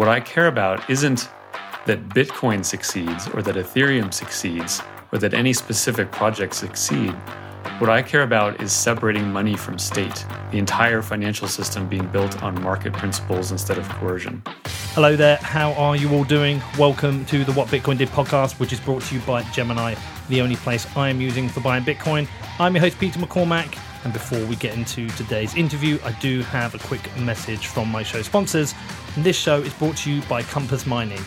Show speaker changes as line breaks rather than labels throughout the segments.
What I care about isn't that Bitcoin succeeds or that Ethereum succeeds or that any specific project succeed. What I care about is separating money from state, the entire financial system being built on market principles instead of coercion.
Hello there, how are you all doing? Welcome to the What Bitcoin Did podcast, which is brought to you by Gemini, the only place I am using for buying Bitcoin. I'm your host, Peter McCormack. And before we get into today's interview, I do have a quick message from my show sponsors. And this show is brought to you by Compass Mining.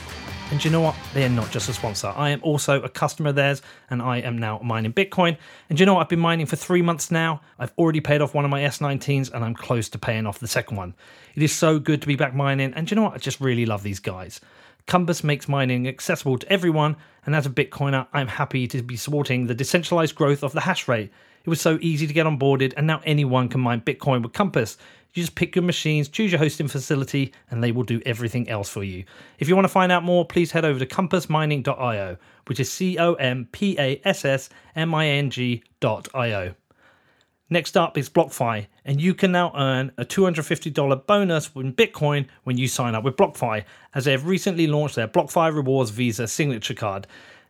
And you know what? They are not just a sponsor. I am also a customer of theirs, and I am now mining Bitcoin. And you know what? I've been mining for three months now. I've already paid off one of my S19s, and I'm close to paying off the second one. It is so good to be back mining, and you know what? I just really love these guys. Compass makes mining accessible to everyone, and as a Bitcoiner, I'm happy to be supporting the decentralized growth of the hash rate. It was so easy to get onboarded, and now anyone can mine Bitcoin with Compass. You just pick your machines, choose your hosting facility, and they will do everything else for you. If you want to find out more, please head over to compassmining.io, which is C O M P A S S M I N G.io. Next up is BlockFi, and you can now earn a $250 bonus in Bitcoin when you sign up with BlockFi, as they have recently launched their BlockFi Rewards Visa signature card.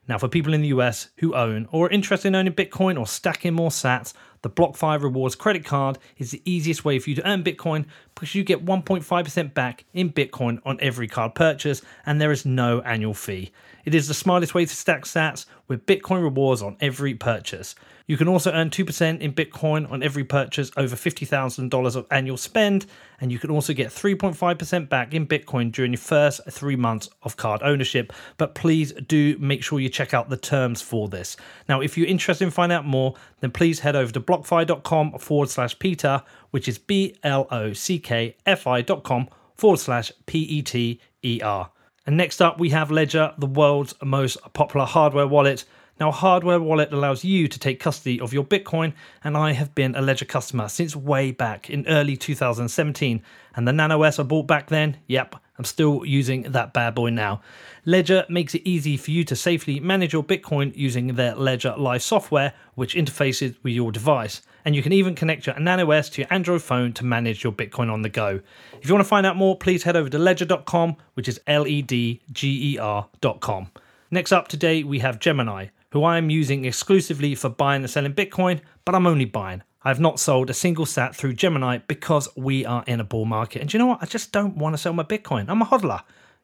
Now, for people in the US who own or are interested in owning Bitcoin or stacking more sats, the BlockFi Rewards credit card is the easiest way for you to earn Bitcoin because you get 1.5% back in Bitcoin on every card purchase, and there is no annual fee. It is the smartest way to stack sats with Bitcoin rewards on every purchase. You can also earn 2% in Bitcoin on every purchase over $50,000 of annual spend, and you can also get 3.5% back in Bitcoin during your first three months of card ownership. But please do make sure you check out the terms for this. Now, if you're interested in finding out more, then please head over to blockfi.com forward slash Peter, which is B L O C K F I.com forward slash P E T E R. And next up, we have Ledger, the world's most popular hardware wallet. Now, a hardware wallet allows you to take custody of your Bitcoin, and I have been a Ledger customer since way back in early 2017. And the Nano S I bought back then, yep, I'm still using that bad boy now. Ledger makes it easy for you to safely manage your Bitcoin using their Ledger Live software, which interfaces with your device. And you can even connect your Nano S to your Android phone to manage your Bitcoin on the go. If you want to find out more, please head over to ledger.com, which is L E D G E R.com. Next up today, we have Gemini who I am using exclusively for buying and selling Bitcoin, but I'm only buying. I've not sold a single sat through Gemini because we are in a bull market. And you know what? I just don't want to sell my Bitcoin. I'm a hodler.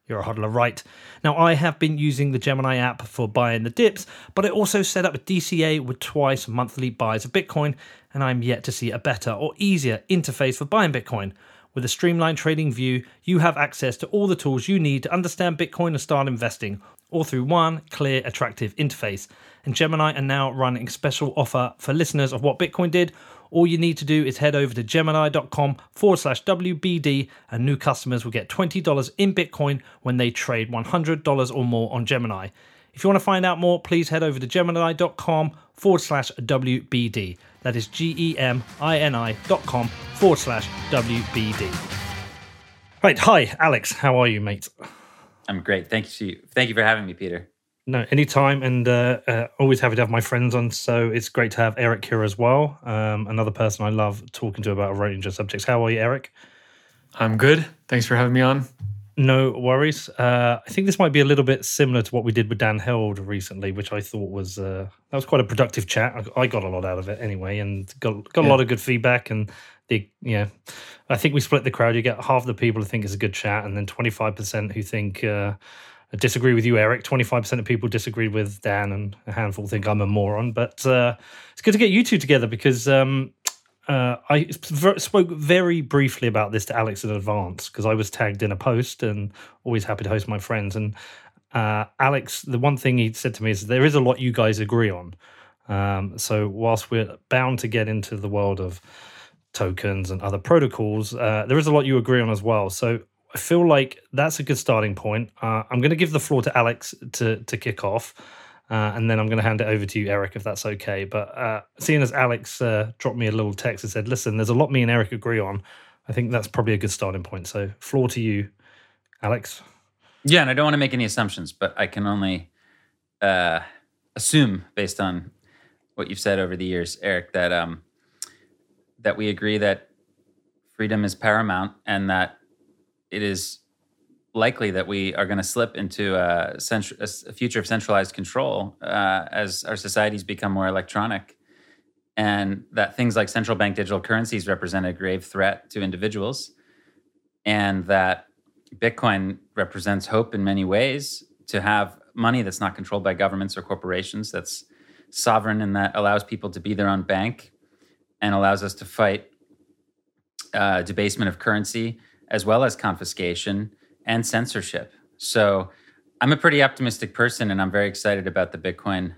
You're a hodler, right? Now, I have been using the Gemini app for buying the dips, but I also set up a DCA with twice monthly buys of Bitcoin, and I'm yet to see a better or easier interface for buying Bitcoin. With a streamlined trading view, you have access to all the tools you need to understand Bitcoin and start investing, all through one clear, attractive interface. And Gemini are now running a special offer for listeners of what Bitcoin did. All you need to do is head over to gemini.com forward slash WBD, and new customers will get $20 in Bitcoin when they trade $100 or more on Gemini. If you want to find out more, please head over to gemini.com forward slash WBD. That is G E M I N I dot com forward slash WBD. Right. Hi, Alex. How are you, mate?
I'm great. Thank you. Thank you for having me, Peter.
No, anytime, and uh, uh, always happy to have my friends on. So it's great to have Eric here as well. Um, another person I love talking to about a range of subjects. How are you, Eric?
I'm good. Thanks for having me on.
No worries. Uh, I think this might be a little bit similar to what we did with Dan Held recently, which I thought was uh, that was quite a productive chat. I, I, got a lot out of it anyway, and got got yeah. a lot of good feedback. And the yeah, I think we split the crowd. You get half the people who think it's a good chat, and then twenty five percent who think uh, disagree with you, Eric. Twenty five percent of people disagree with Dan, and a handful think I'm a moron. But uh, it's good to get you two together because um, uh, I spoke very briefly about this to Alex in advance because I was tagged in a post and always happy to host my friends. And uh, Alex, the one thing he said to me is there is a lot you guys agree on. Um, so whilst we're bound to get into the world of tokens and other protocols, uh, there is a lot you agree on as well. So I feel like that's a good starting point. Uh, I'm going to give the floor to Alex to to kick off. Uh, and then I'm going to hand it over to you, Eric, if that's okay. But uh, seeing as Alex uh, dropped me a little text and said, listen, there's a lot me and Eric agree on, I think that's probably a good starting point. So, floor to you, Alex.
Yeah, and I don't want to make any assumptions, but I can only uh, assume based on what you've said over the years, Eric, that um, that we agree that freedom is paramount and that it is likely that we are going to slip into a, a future of centralized control uh, as our societies become more electronic, and that things like central bank digital currencies represent a grave threat to individuals, and that Bitcoin represents hope in many ways to have money that's not controlled by governments or corporations, that's sovereign and that allows people to be their own bank and allows us to fight uh, debasement of currency as well as confiscation and censorship. So I'm a pretty optimistic person and I'm very excited about the Bitcoin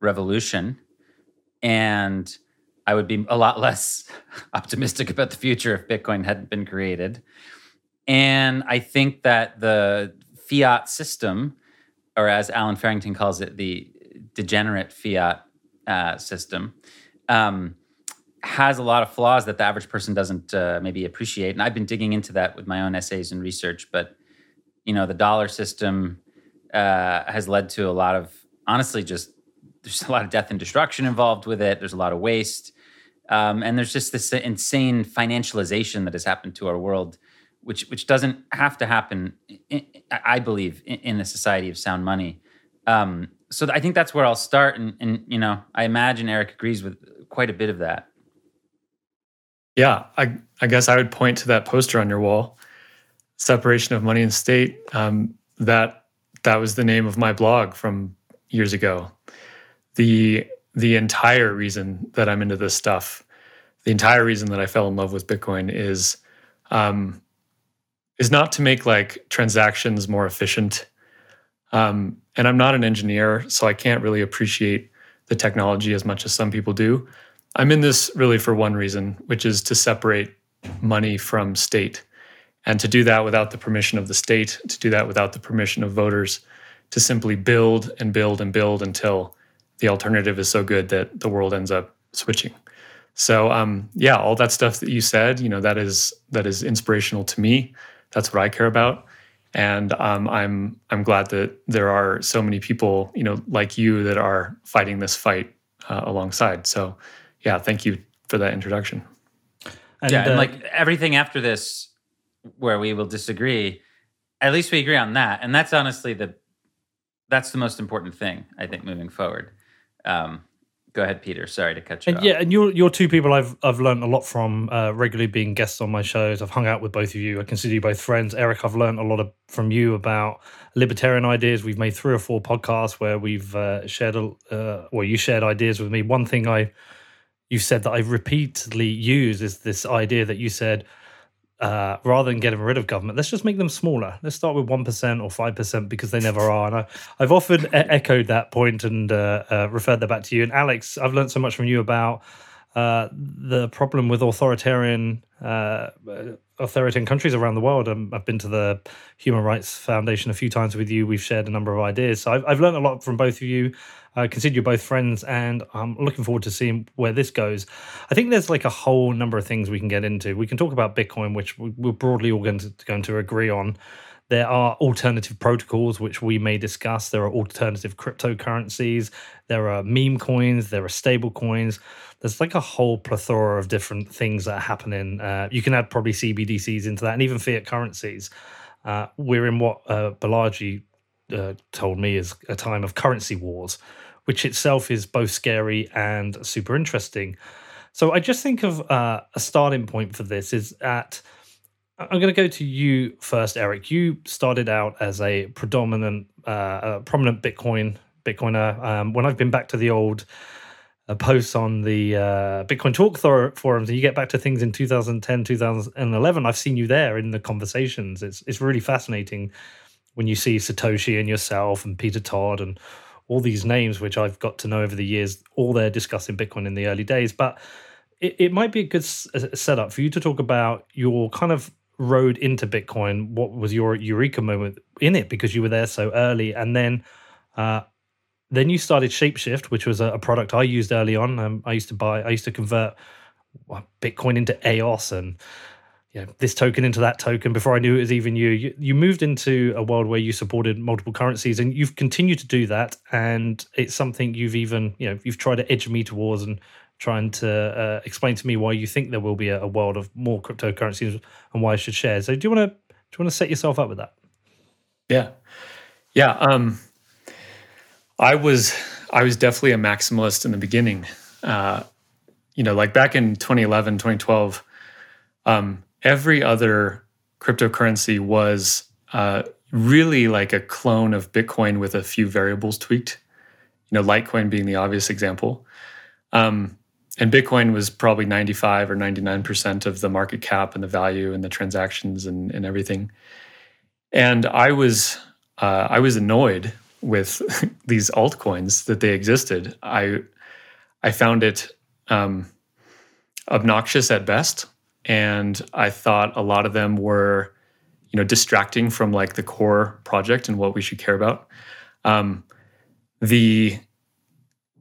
revolution. And I would be a lot less optimistic about the future if Bitcoin hadn't been created. And I think that the fiat system, or as Allen Farrington calls it, the degenerate fiat uh, system, um, has a lot of flaws that the average person doesn't uh, maybe appreciate. And I've been digging into that with my own essays and research. But you know, the dollar system uh, has led to a lot of honestly just there's a lot of death and destruction involved with it. There's a lot of waste, um, and there's just this insane financialization that has happened to our world, which which doesn't have to happen. In, I believe in, in a society of sound money. Um, so I think that's where I'll start, and, and you know, I imagine Eric agrees with quite a bit of that.
Yeah, I, I guess I would point to that poster on your wall, separation of money and state. Um, that that was the name of my blog from years ago. The the entire reason that I'm into this stuff, the entire reason that I fell in love with Bitcoin is um, is not to make like transactions more efficient. Um, and I'm not an engineer, so I can't really appreciate the technology as much as some people do. I'm in this really for one reason, which is to separate money from state. And to do that without the permission of the state, to do that without the permission of voters, to simply build and build and build until the alternative is so good that the world ends up switching. So um, yeah, all that stuff that you said, you know, that is that is inspirational to me. That's what I care about, and um, I'm I'm glad that there are so many people, you know, like you that are fighting this fight uh, alongside. So yeah, thank you for that introduction.
And, yeah, and uh, like everything after this, where we will disagree, at least we agree on that, and that's honestly the that's the most important thing I think moving forward. Um, go ahead, Peter. Sorry to cut you
and
off.
Yeah, and you're you're two people I've I've learned a lot from uh, regularly being guests on my shows. I've hung out with both of you. I consider you both friends. Eric, I've learned a lot of, from you about libertarian ideas. We've made three or four podcasts where we've uh, shared, a, uh, well, you shared ideas with me. One thing I you said that I've repeatedly used is this idea that you said uh, rather than getting rid of government, let's just make them smaller. Let's start with one percent or five percent because they never are. And I, have often e- echoed that point and uh, uh, referred that back to you. And Alex, I've learned so much from you about uh, the problem with authoritarian uh, authoritarian countries around the world. Um, I've been to the Human Rights Foundation a few times with you. We've shared a number of ideas. So I've, I've learned a lot from both of you. I consider you both friends, and I'm looking forward to seeing where this goes. I think there's like a whole number of things we can get into. We can talk about Bitcoin, which we're broadly all going to, going to agree on. There are alternative protocols which we may discuss. There are alternative cryptocurrencies. There are meme coins. There are stable coins. There's like a whole plethora of different things that are happening. Uh, you can add probably CBDCs into that and even fiat currencies. Uh, we're in what uh, Balaji uh, told me is a time of currency wars, which itself is both scary and super interesting. So I just think of uh, a starting point for this is at I'm going to go to you first, Eric. You started out as a predominant, uh, a prominent Bitcoin Bitcoiner. Um, when I've been back to the old uh, posts on the uh, Bitcoin Talk thor- forums, and you get back to things in 2010, 2011, I've seen you there in the conversations. It's it's really fascinating when you see Satoshi and yourself and Peter Todd and all these names, which I've got to know over the years. All they're discussing Bitcoin in the early days, but it, it might be a good setup for you to talk about your kind of road into Bitcoin, what was your eureka moment in it because you were there so early, and then uh, then you started Shapeshift, which was a, a product I used early on. Um, I used to buy, I used to convert Bitcoin into EOS and you know, this token into that token before I knew it was even you. you. You moved into a world where you supported multiple currencies, and you've continued to do that. And it's something you've even you know you've tried to edge me towards and trying to uh, explain to me why you think there will be a, a, world of more cryptocurrencies and why I should share. So do you want to do you want to set yourself up with that?
Yeah, yeah. Um, I was I was definitely a maximalist in the beginning. Uh, you know, like back in 2011, 2012, um, every other cryptocurrency was uh, really like a clone of Bitcoin with a few variables tweaked. You know, Litecoin being the obvious example. Um, and Bitcoin was probably 95 or 99% of the market cap and the value and the transactions and, and everything. And I was uh, I was annoyed with these altcoins that they existed. I I found it um, obnoxious at best, and I thought a lot of them were, you know, distracting from like the core project and what we should care about. Um, the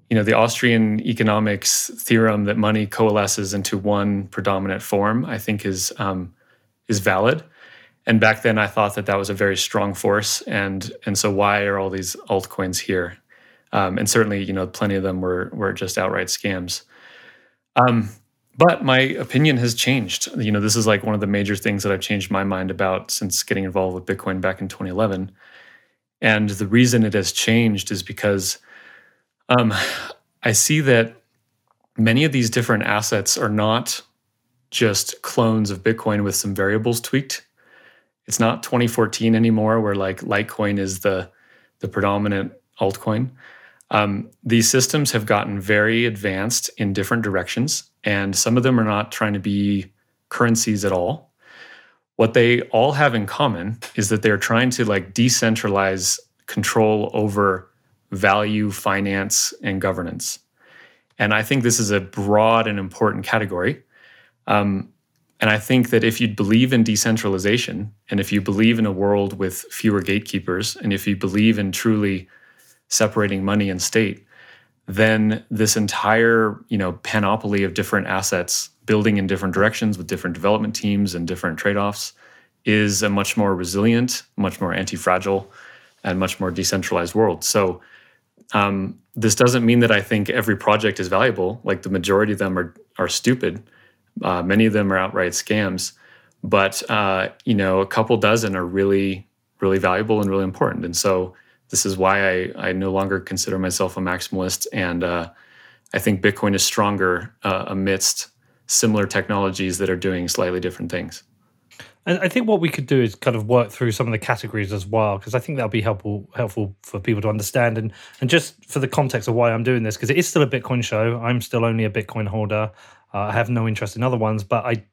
you know the Austrian economics theorem that money coalesces into one predominant form, I think is um, is valid. And back then, I thought that that was a very strong force, and and so why are all these altcoins here? Um, and certainly, you know, plenty of them were were just outright scams. Um, but my opinion has changed. You know, this is like one of the major things that I've changed my mind about since getting involved with Bitcoin back in 2011. And the reason it has changed is because um, I see that many of these different assets are not just clones of Bitcoin with some variables tweaked. It's not 2014 anymore, where like Litecoin is the the predominant altcoin. Um, these systems have gotten very advanced in different directions, and some of them are not trying to be currencies at all. What they all have in common is that they're trying to like decentralize control over value, finance, and governance. And I think this is a broad and important category. Um, and I think that if you believe in decentralization, and if you believe in a world with fewer gatekeepers, and if you believe in truly separating money and state, then this entire you know panoply of different assets building in different directions with different development teams and different trade-offs is a much more resilient, much more anti-fragile, and much more decentralized world. So um, this doesn't mean that I think every project is valuable. Like the majority of them are are stupid. Uh, many of them are outright scams, but uh, you know, a couple dozen are really, really valuable and really important. And so, this is why I I no longer consider myself a maximalist, and uh, I think Bitcoin is stronger uh, amidst similar technologies that are doing slightly different things.
And I think what we could do is kind of work through some of the categories as well, because I think that'll be helpful helpful for people to understand and and just for the context of why I'm doing this, because it is still a Bitcoin show. I'm still only a Bitcoin holder. Uh, I have no interest in other ones, but I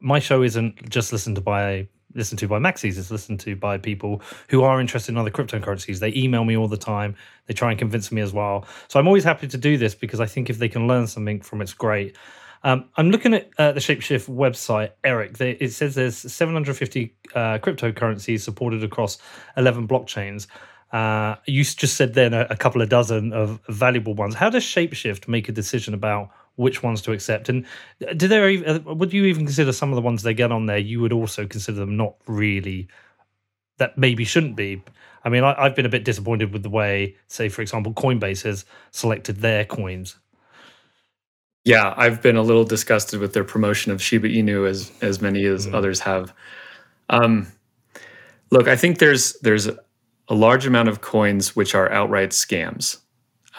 my show isn't just listened to by listened to by maxis it's listened to by people who are interested in other cryptocurrencies they email me all the time they try and convince me as well so i'm always happy to do this because i think if they can learn something from it's great um, I'm looking at uh, the Shapeshift website, Eric. They, it says there's 750 uh, cryptocurrencies supported across 11 blockchains. Uh, you just said then a, a, couple of dozen of valuable ones. How does Shapeshift make a decision about which ones to accept? And do they uh, would you even consider some of the ones they get on there? You would also consider them not really that maybe shouldn't be. I mean, I, have been a bit disappointed with the way, say, for example, Coinbase has selected their coins
yeah, I've been a little disgusted with their promotion of Shiba Inu as as many as mm. others have. Um, look, I think there's there's a large amount of coins which are outright scams,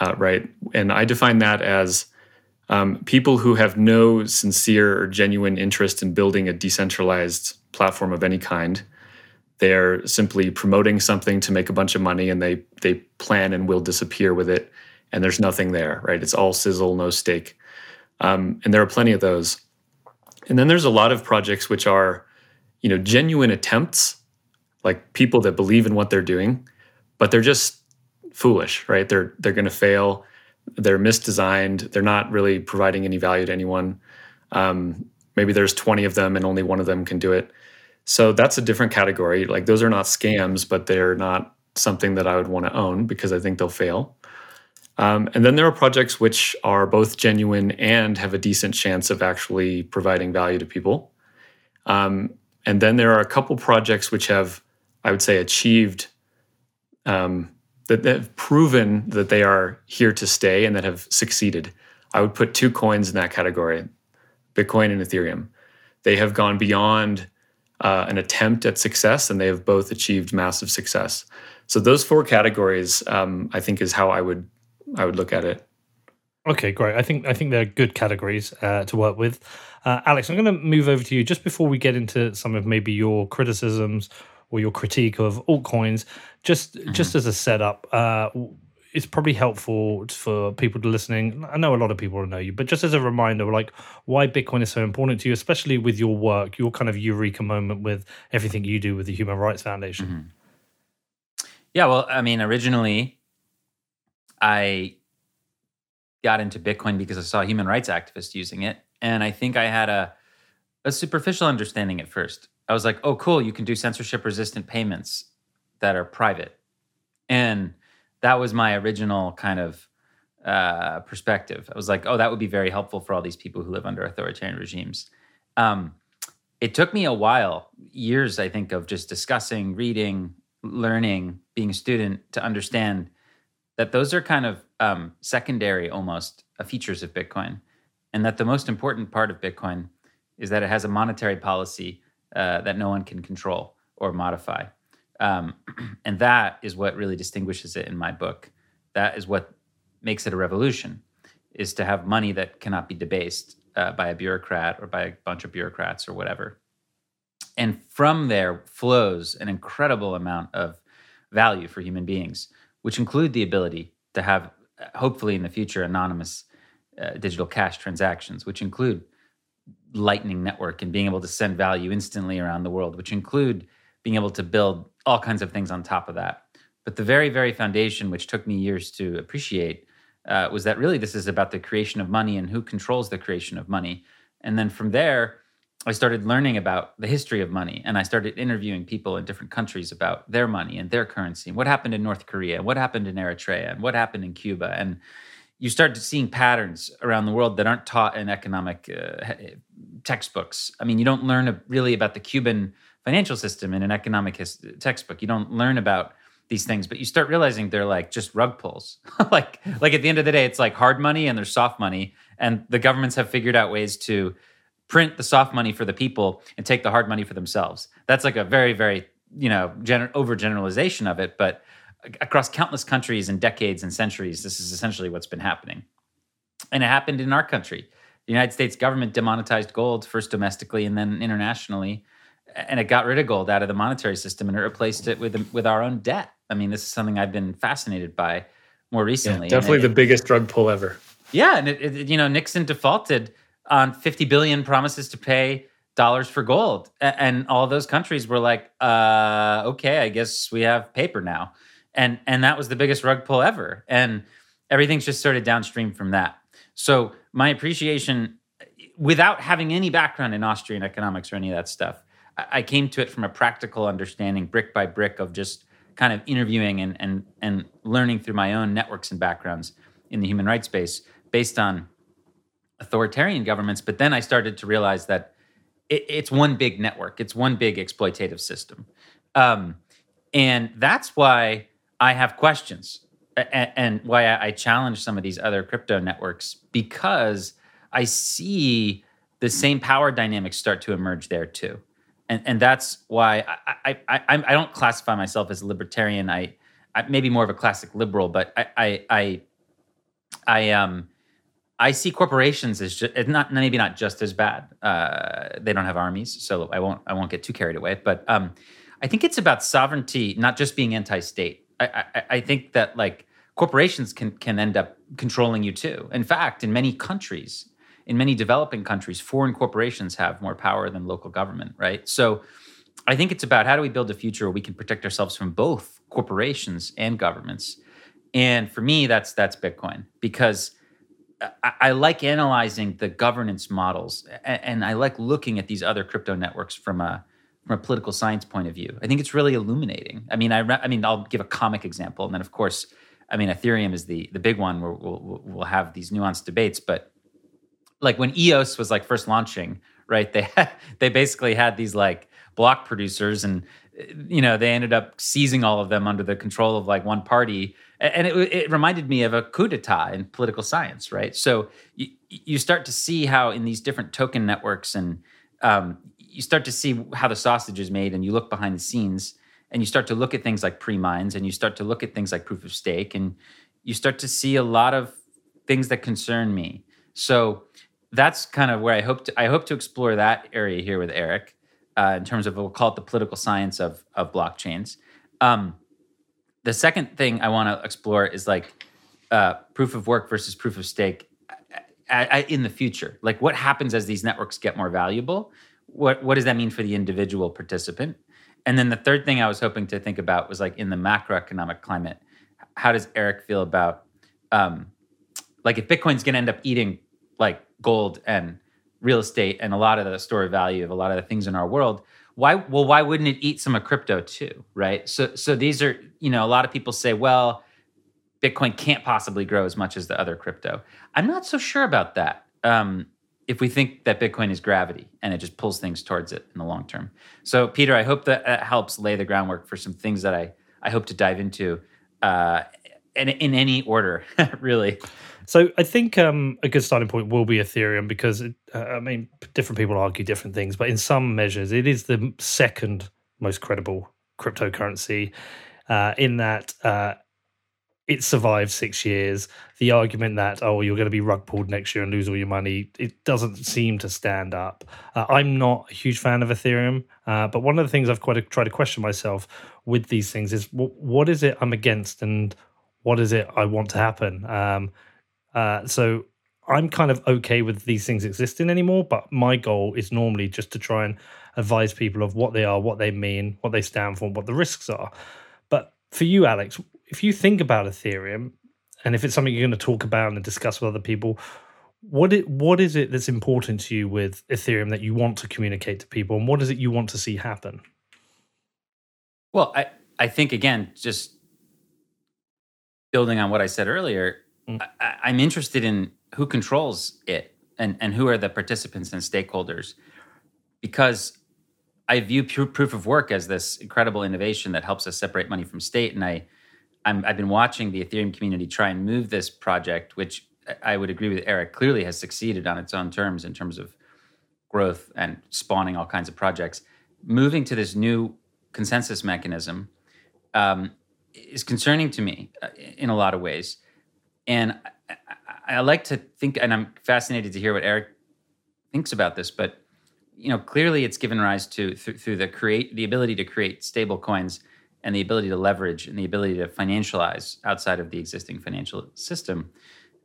uh, right? And I define that as um, people who have no sincere or genuine interest in building a decentralized platform of any kind. They're simply promoting something to make a bunch of money, and they they plan and will disappear with it. And there's nothing there, right? It's all sizzle, no steak. Um, and there are plenty of those. And then there's a lot of projects which are, you know, genuine attempts, like people that believe in what they're doing, but they're just foolish, right? They're they're going to fail. They're misdesigned. They're not really providing any value to anyone. Um, maybe there's 20 of them and only one of them can do it. So that's a different category. Like those are not scams, but they're not something that I would want to own because I think they'll fail. Um, and then there are projects which are both genuine and have a decent chance of actually providing value to people. Um, and then there are a couple projects which have, I would say, achieved um, that have proven that they are here to stay and that have succeeded. I would put two coins in that category Bitcoin and Ethereum. They have gone beyond uh, an attempt at success, and they have both achieved massive success. So those four categories, um, I think, is how I would I would look at it.
Okay, great. I think I think they're good categories uh, to work with. Uh, Alex, I'm going to move over to you just before we get into some of maybe your criticisms or your critique of altcoins. Just mm-hmm. just as a setup, uh, it's probably helpful for people to listening. I know a lot of people know you, but just as a reminder, like why Bitcoin is so important to you, especially with your work, your kind of eureka moment with everything you do with the Human Rights Foundation.
Mm-hmm. Yeah, well, I mean, originally, I got into Bitcoin because I saw human rights activists using it. And I think I had a, a superficial understanding at first. I was like, oh, cool, you can do censorship resistant payments that are private. And that was my original kind of uh, perspective. I was like, oh, that would be very helpful for all these people who live under authoritarian regimes. Um, it took me a while, years, I think, of just discussing, reading, learning, being a student to understand that those are kind of um, secondary almost uh, features of Bitcoin, and that the most important part of Bitcoin is that it has a monetary policy uh, that no one can control or modify. Um, and that is what really distinguishes it in my book. That is what makes it a revolution, is to have money that cannot be debased uh, by a bureaucrat or by a bunch of bureaucrats or whatever. And from there flows an incredible amount of value for human beings, which include the ability to have hopefully in the future anonymous uh, digital cash transactions, which include Lightning Network and being able to send value instantly around the world, which include being able to build all kinds of things on top of that. But the very, very foundation, which took me years to appreciate, uh, was that really this is about the creation of money and who controls the creation of money. And then from there, I started learning about the history of money and I started interviewing people in different countries about their money and their currency and what happened in North Korea, and what happened in Eritrea, and what happened in Cuba. And you start seeing patterns around the world that aren't taught in economic uh, textbooks. I mean, you don't learn really about the Cuban financial system in an economic his- textbook. You don't learn about these things, but you start realizing they're like just rug pulls. like, like at the end of the day, it's like hard money and there's soft money, and the governments have figured out ways to print the soft money for the people and take the hard money for themselves. That's like a very, very, you know, gener- overgeneralization of it. But across countless countries and decades and centuries, this is essentially what's been happening. And it happened in our country. The United States government demonetized gold first domestically and then internationally. And it got rid of gold out of the monetary system and it replaced it with with our own debt. I mean, this is something I've been fascinated by more recently.
Yeah, definitely
it,
the biggest rug pull ever.
Yeah, and it, it, you know Nixon defaulted on 50 billion promises to pay dollars for gold. And all those countries were like, uh, okay, I guess we have paper now. And and that was the biggest rug pull ever. And everything's just sort of downstream from that. So my appreciation, without having any background in Austrian economics or any of that stuff, I came to it from a practical understanding, brick by brick, of just kind of interviewing and and and learning through my own networks and backgrounds in the human rights space based on authoritarian governments. But then I started to realize that it, it's one big network, it's one big exploitative system. Um, and that's why I have questions and, why I, I challenge some of these other crypto networks because I see the same power dynamics start to emerge there too. And, and that's why I, I, I, I don't classify myself as a libertarian. I, I maybe more of a classic liberal, but I, I, I, I um, I see corporations as just, not maybe not just as bad. Uh, they don't have armies, so I won't I won't get too carried away. But um, I think it's about sovereignty, not just being anti-state. I, I, I think that like corporations can can end up controlling you too. In fact, in many countries, in many developing countries, foreign corporations have more power than local government. Right. So I think it's about how do we build a future where we can protect ourselves from both corporations and governments. And for me, that's that's Bitcoin because I, I like analyzing the governance models, and, and, I like looking at these other crypto networks from a from a political science point of view. I think it's really illuminating. I mean, I I mean, I'll give a comic example, and then of course, I mean, Ethereum is the the big one where we'll we'll have these nuanced debates. But like when EOS was like first launching, right? They had, they basically had these like block producers and you know they ended up seizing all of them under the control of like one party and it, it reminded me of a coup d'etat in political science right so you, you start to see how in these different token networks and um, you start to see how the sausage is made and you look behind the scenes and you start to look at things like pre-mines and you start to look at things like proof of stake and you start to see a lot of things that concern me. So that's kind of where I hope to I hope to explore that area here with Eric uh, in terms of we'll call it the political science of of blockchains. Um, the second thing I want to explore is like uh, proof of work versus proof of stake in the future. Like what happens as these networks get more valuable? What what does that mean for the individual participant? And then the third thing I was hoping to think about was like in the macroeconomic climate, how does Eric feel about um, like if Bitcoin's going to end up eating like gold and real estate and a lot of the store of value of a lot of the things in our world? Why well why wouldn't it eat some of crypto too, right? So so these are you know a lot of people say well Bitcoin can't possibly grow as much as the other crypto. I'm not so sure about that. Um, if we think that Bitcoin is gravity and it just pulls things towards it in the long term. So, Peter, I hope that, that helps lay the groundwork for some things that I, I hope to dive into uh, in, in any order, really.
So, I think um, a good starting point will be Ethereum because, it, uh, I mean, different people argue different things, but in some measures, it is the second most credible cryptocurrency. Uh, in that uh, it survived six years. The argument that oh you're going to be rug pulled next year and lose all your money, it doesn't seem to stand up. Uh, I'm not a huge fan of Ethereum, uh, but one of the things I've quite tried to question myself with these things is w- what is it I'm against and what is it I want to happen. Um, uh, so I'm kind of okay with these things existing anymore, but my goal is normally just to try and advise people of what they are, what they mean, what they stand for, what the risks are. But for you, Alex, if you think about Ethereum, and if it's something you're going to talk about and discuss with other people, what it what is it that's important to you with Ethereum that you want to communicate to people, and what is it you want to see happen?
Well, I I think again, just building on what I said earlier, mm. I, I'm interested in who controls it and and who are the participants and stakeholders, because I view proof of work as this incredible innovation that helps us separate money from state, and I i have been watching the Ethereum community try and move this project, which I would agree with Eric, clearly has succeeded on its own terms in terms of growth and spawning all kinds of projects. Moving to this new consensus mechanism um, is concerning to me uh, in a lot of ways. And I, I, I like to think, and I'm fascinated to hear what Eric thinks about this, but you know, clearly it's given rise to through, through the create the ability to create stable coins and the ability to leverage and the ability to financialize outside of the existing financial system,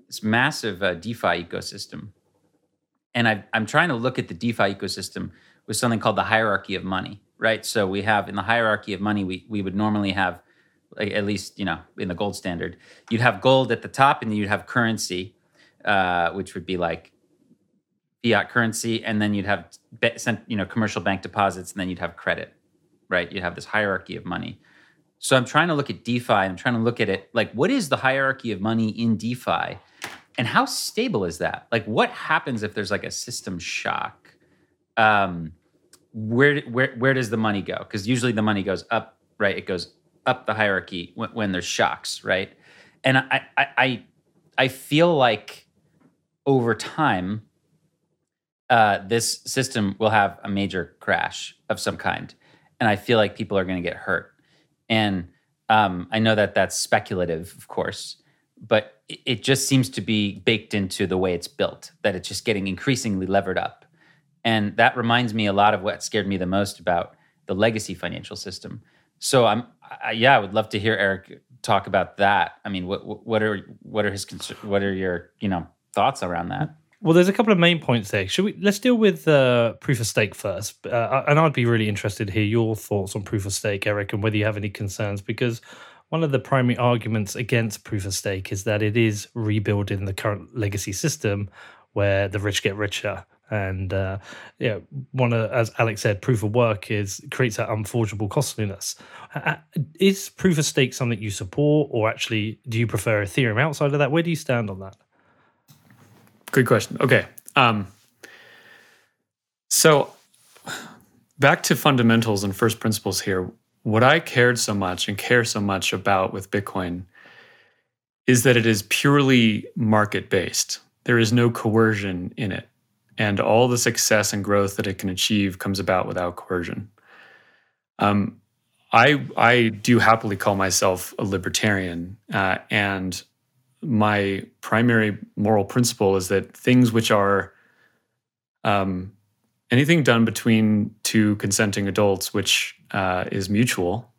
this massive uh, DeFi ecosystem. And i am trying to look at the DeFi ecosystem with something called the hierarchy of money, right? So we have in the hierarchy of money, we, we would normally have, like, at least, you know, in the gold standard, you'd have gold at the top and you'd have currency, uh, which would be like fiat currency. And then you'd have, you know, commercial bank deposits and then you'd have credit, right? You'd have this hierarchy of money. So I'm trying to look at DeFi. I'm trying to look at it like what is the hierarchy of money in DeFi, and how stable is that? Like what happens if there's like a system shock? Um, where where where does the money go? Because usually the money goes up, right? It goes up the hierarchy when, when there's shocks, right? And I, I I I feel like over time, uh, this system will have a major crash of some kind, and I feel like people are going to get hurt and um, I know that that's speculative, of course, but it just seems to be baked into the way it's built, that it's just getting increasingly levered up. And that reminds me a lot of what scared me the most about the legacy financial system. So I'm, I, yeah, I would love to hear Eric talk about that. I mean, what what are what are his what are your you know thoughts around that?
Well, there's a couple of main points there. Should we let's deal with uh, proof of stake first, uh, and I'd be really interested to hear your thoughts on proof of stake, Eric, and whether you have any concerns because one of the primary arguments against proof of stake is that it is rebuilding the current legacy system where the rich get richer. And uh, yeah, one of, as Alex said, proof of work is creates that unforgeable costliness. Uh, is proof of stake something you support, or actually do you prefer Ethereum outside of that? Where do you stand on that?
Good question. Okay. Um, so back to fundamentals and first principles here. What I cared so much and care so much about with Bitcoin is that it is purely market based. There is no coercion in it. and all the success and growth that it can achieve comes about without coercion. Um, I I do happily call myself a libertarian, uh, and my primary moral principle is that things which are um, anything done between two consenting adults, which uh, is mutual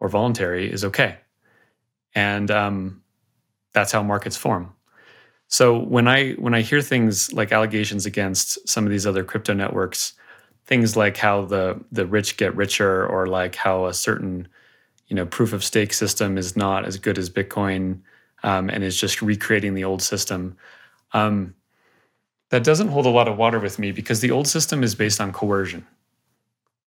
or voluntary, is okay, and um, that's how markets form. So when I when I hear things like allegations against some of these other crypto networks, things like how the the rich get richer, or like how a certain you know proof of stake system is not as good as Bitcoin um, and is just recreating the old system. Um, that doesn't hold a lot of water with me because the old system is based on coercion.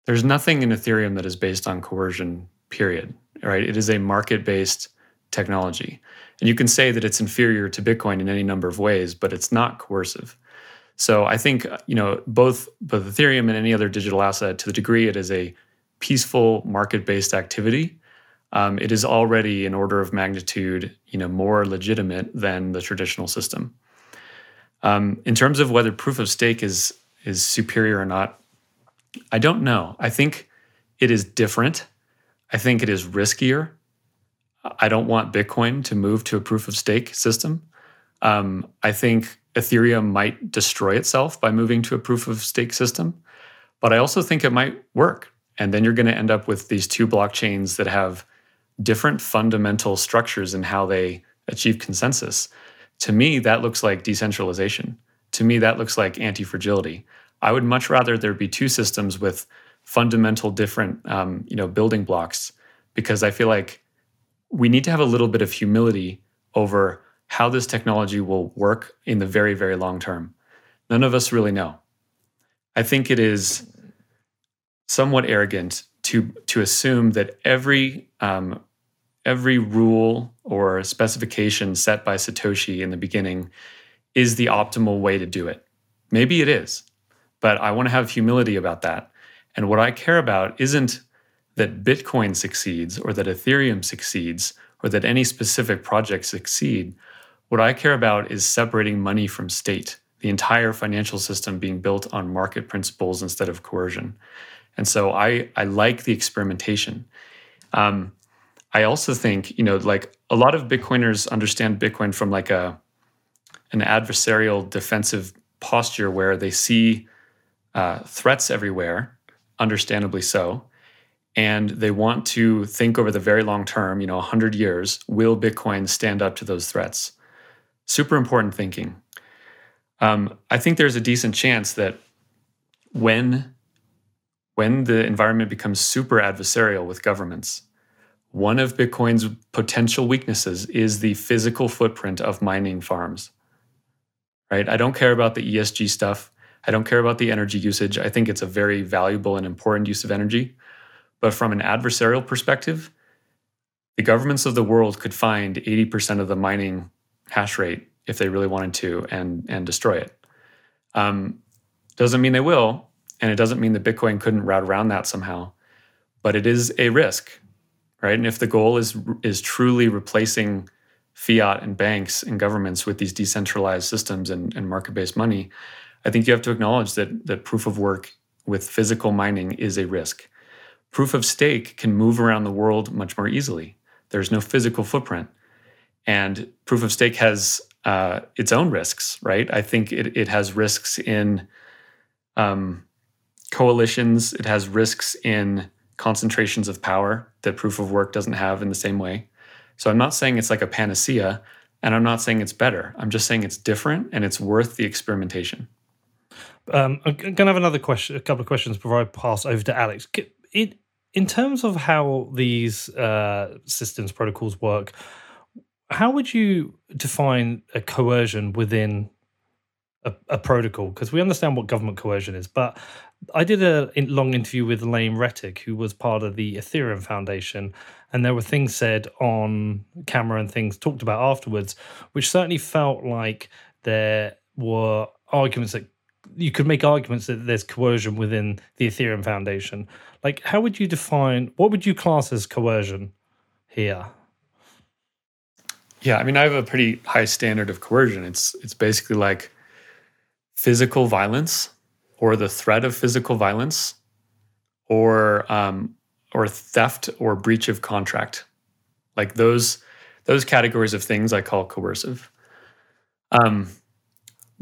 There's nothing in Ethereum that is based on coercion, period. Right? It is a market based technology. And you can say that it's inferior to Bitcoin in any number of ways, but it's not coercive. So I think you know both both Ethereum and any other digital asset, to the degree it is a peaceful market based activity, um, it is already an order of magnitude you know more legitimate than the traditional system. Um, in terms of whether proof of stake is is superior or not, I don't know. I think it is different. I think it is riskier. I don't want Bitcoin to move to a proof of stake system. Um, I think Ethereum might destroy itself by moving to a proof of stake system, but I also think it might work. And then you're going to end up with these two blockchains that have different fundamental structures in how they achieve consensus. To me, that looks like decentralization. To me, that looks like anti fragility. I would much rather there be two systems with fundamental different um, you know, building blocks because I feel like we need to have a little bit of humility over how this technology will work in the very, very long term. None of us really know. I think it is somewhat arrogant to to assume that every um, every rule or specification set by Satoshi in the beginning is the optimal way to do it. Maybe it is, but I want to have humility about that. And what I care about isn't that Bitcoin succeeds or that Ethereum succeeds or that any specific project succeed. What I care about is separating money from state, the entire financial system being built on market principles instead of coercion. And so I, I like the experimentation. Um, I also think, you know, like a lot of Bitcoiners understand Bitcoin from like a an adversarial defensive posture where they see uh, threats everywhere, understandably so, and they want to think over the very long term, you know, 100 years, will Bitcoin stand up to those threats? Super important thinking. Um, I think there's a decent chance that when when the environment becomes super adversarial with governments, one of Bitcoin's potential weaknesses is the physical footprint of mining farms. Right? I don't care about the ESG stuff. I don't care about the energy usage. I think it's a very valuable and important use of energy. But from an adversarial perspective, the governments of the world could find 80% of the mining hash rate if they really wanted to and, and destroy it. Um, doesn't mean they will, and it doesn't mean that Bitcoin couldn't route around that somehow, but it is a risk right? And if the goal is is truly replacing fiat and banks and governments with these decentralized systems and, and market-based money, I think you have to acknowledge that that proof of work with physical mining is a risk. Proof of stake can move around the world much more easily. There's no physical footprint. And proof of stake has uh, its own risks, right? I think it, it has risks in um, coalitions, it has risks in concentrations of power that proof of work doesn't have in the same way. So I'm not saying it's like a panacea, and I'm not saying it's better. I'm just saying it's different and it's worth the experimentation.
Um, I'm going to have another question, a couple of questions before I pass over to Alex. It, in terms of how these uh, systems protocols work, how would you define a coercion within a, a protocol? Because we understand what government coercion is, but I did a long interview with Lane Rettig, who was part of the Ethereum Foundation, and there were things said on camera and things talked about afterwards, which certainly felt like there were arguments that you could make arguments that there's coercion within the Ethereum Foundation. Like, how would you define what would you class as coercion here?
Yeah, I mean, I have a pretty high standard of coercion. It's it's basically like physical violence or the threat of physical violence or um, or theft or breach of contract. Like those those categories of things I call coercive. Um,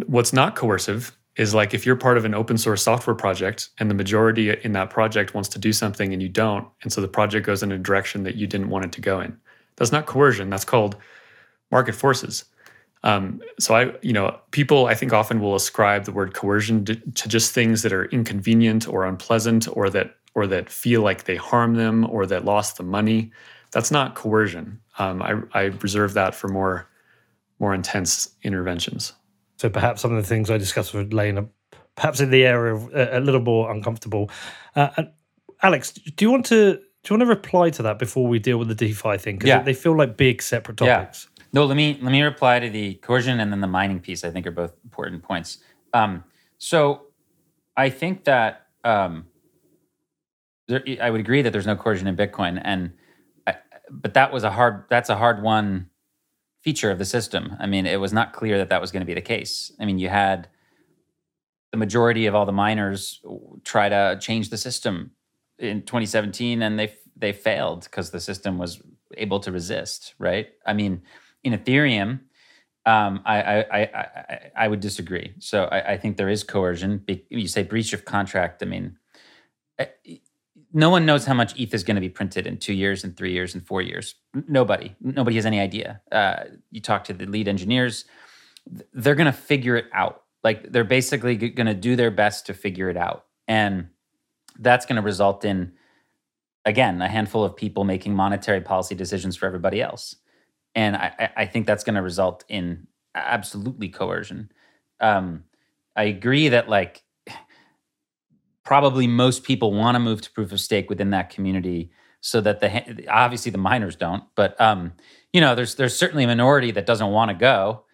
what's not coercive is like if you're part of an open source software project and the majority in that project wants to do something and you don't, and so the project goes in a direction that you didn't want it to go in. That's not coercion. That's called market forces. Um, so I, you know, people I think often will ascribe the word coercion to, to, just things that are inconvenient or unpleasant, or that or that feel like they harm them, or that lost the money. That's not coercion. Um, I, I reserve that for more more intense interventions.
So perhaps some of the things I discussed with Lane are perhaps in the area of uh, a little more uncomfortable. Uh, Alex, do you want to do you want to reply to that before we deal with the DeFi thing? Because yeah. they feel like big separate topics.
Yeah. No, let me let me reply to the coercion and then the mining piece. I think are both important points. Um, so I think that um, there, I would agree that there's no coercion in Bitcoin, and I, but that was a hard that's a hard one feature of the system. I mean, it was not clear that that was going to be the case. I mean, you had the majority of all the miners try to change the system in 2017, and they they failed because the system was able to resist. Right? I mean, in Ethereum, um, I, I, I, I, would disagree. So I, I, think there is coercion. You say breach of contract. I mean, no one knows how much ETH is going to be printed in two years, and three years, and four years. Nobody, nobody has any idea. Uh, you talk to the lead engineers; they're going to figure it out. Like they're basically going to do their best to figure it out, and that's going to result in, again, a handful of people making monetary policy decisions for everybody else and I, I think that's going to result in absolutely coercion. Um, I agree that like probably most people want to move to proof of stake within that community, so that the obviously the miners don't, but um, you know there's there's certainly a minority that doesn't want to go.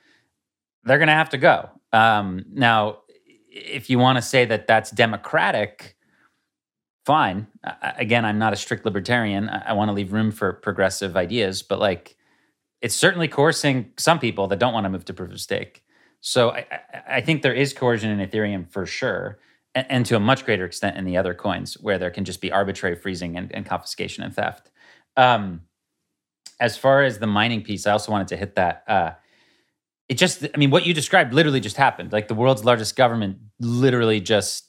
They're going to have to go. Um, now, if you want to say that that's democratic, fine. again, I'm not a strict libertarian. I, I want to leave room for progressive ideas, but like it's certainly coercing some people that don't want to move to proof of stake. So I, I think there is coercion in Ethereum for sure, and, and, to a much greater extent in the other coins where there can just be arbitrary freezing and, and confiscation and theft. Um, as far as the mining piece, I also wanted to hit that. Uh, it just, I mean, what you described literally just happened. Like the world's largest government literally just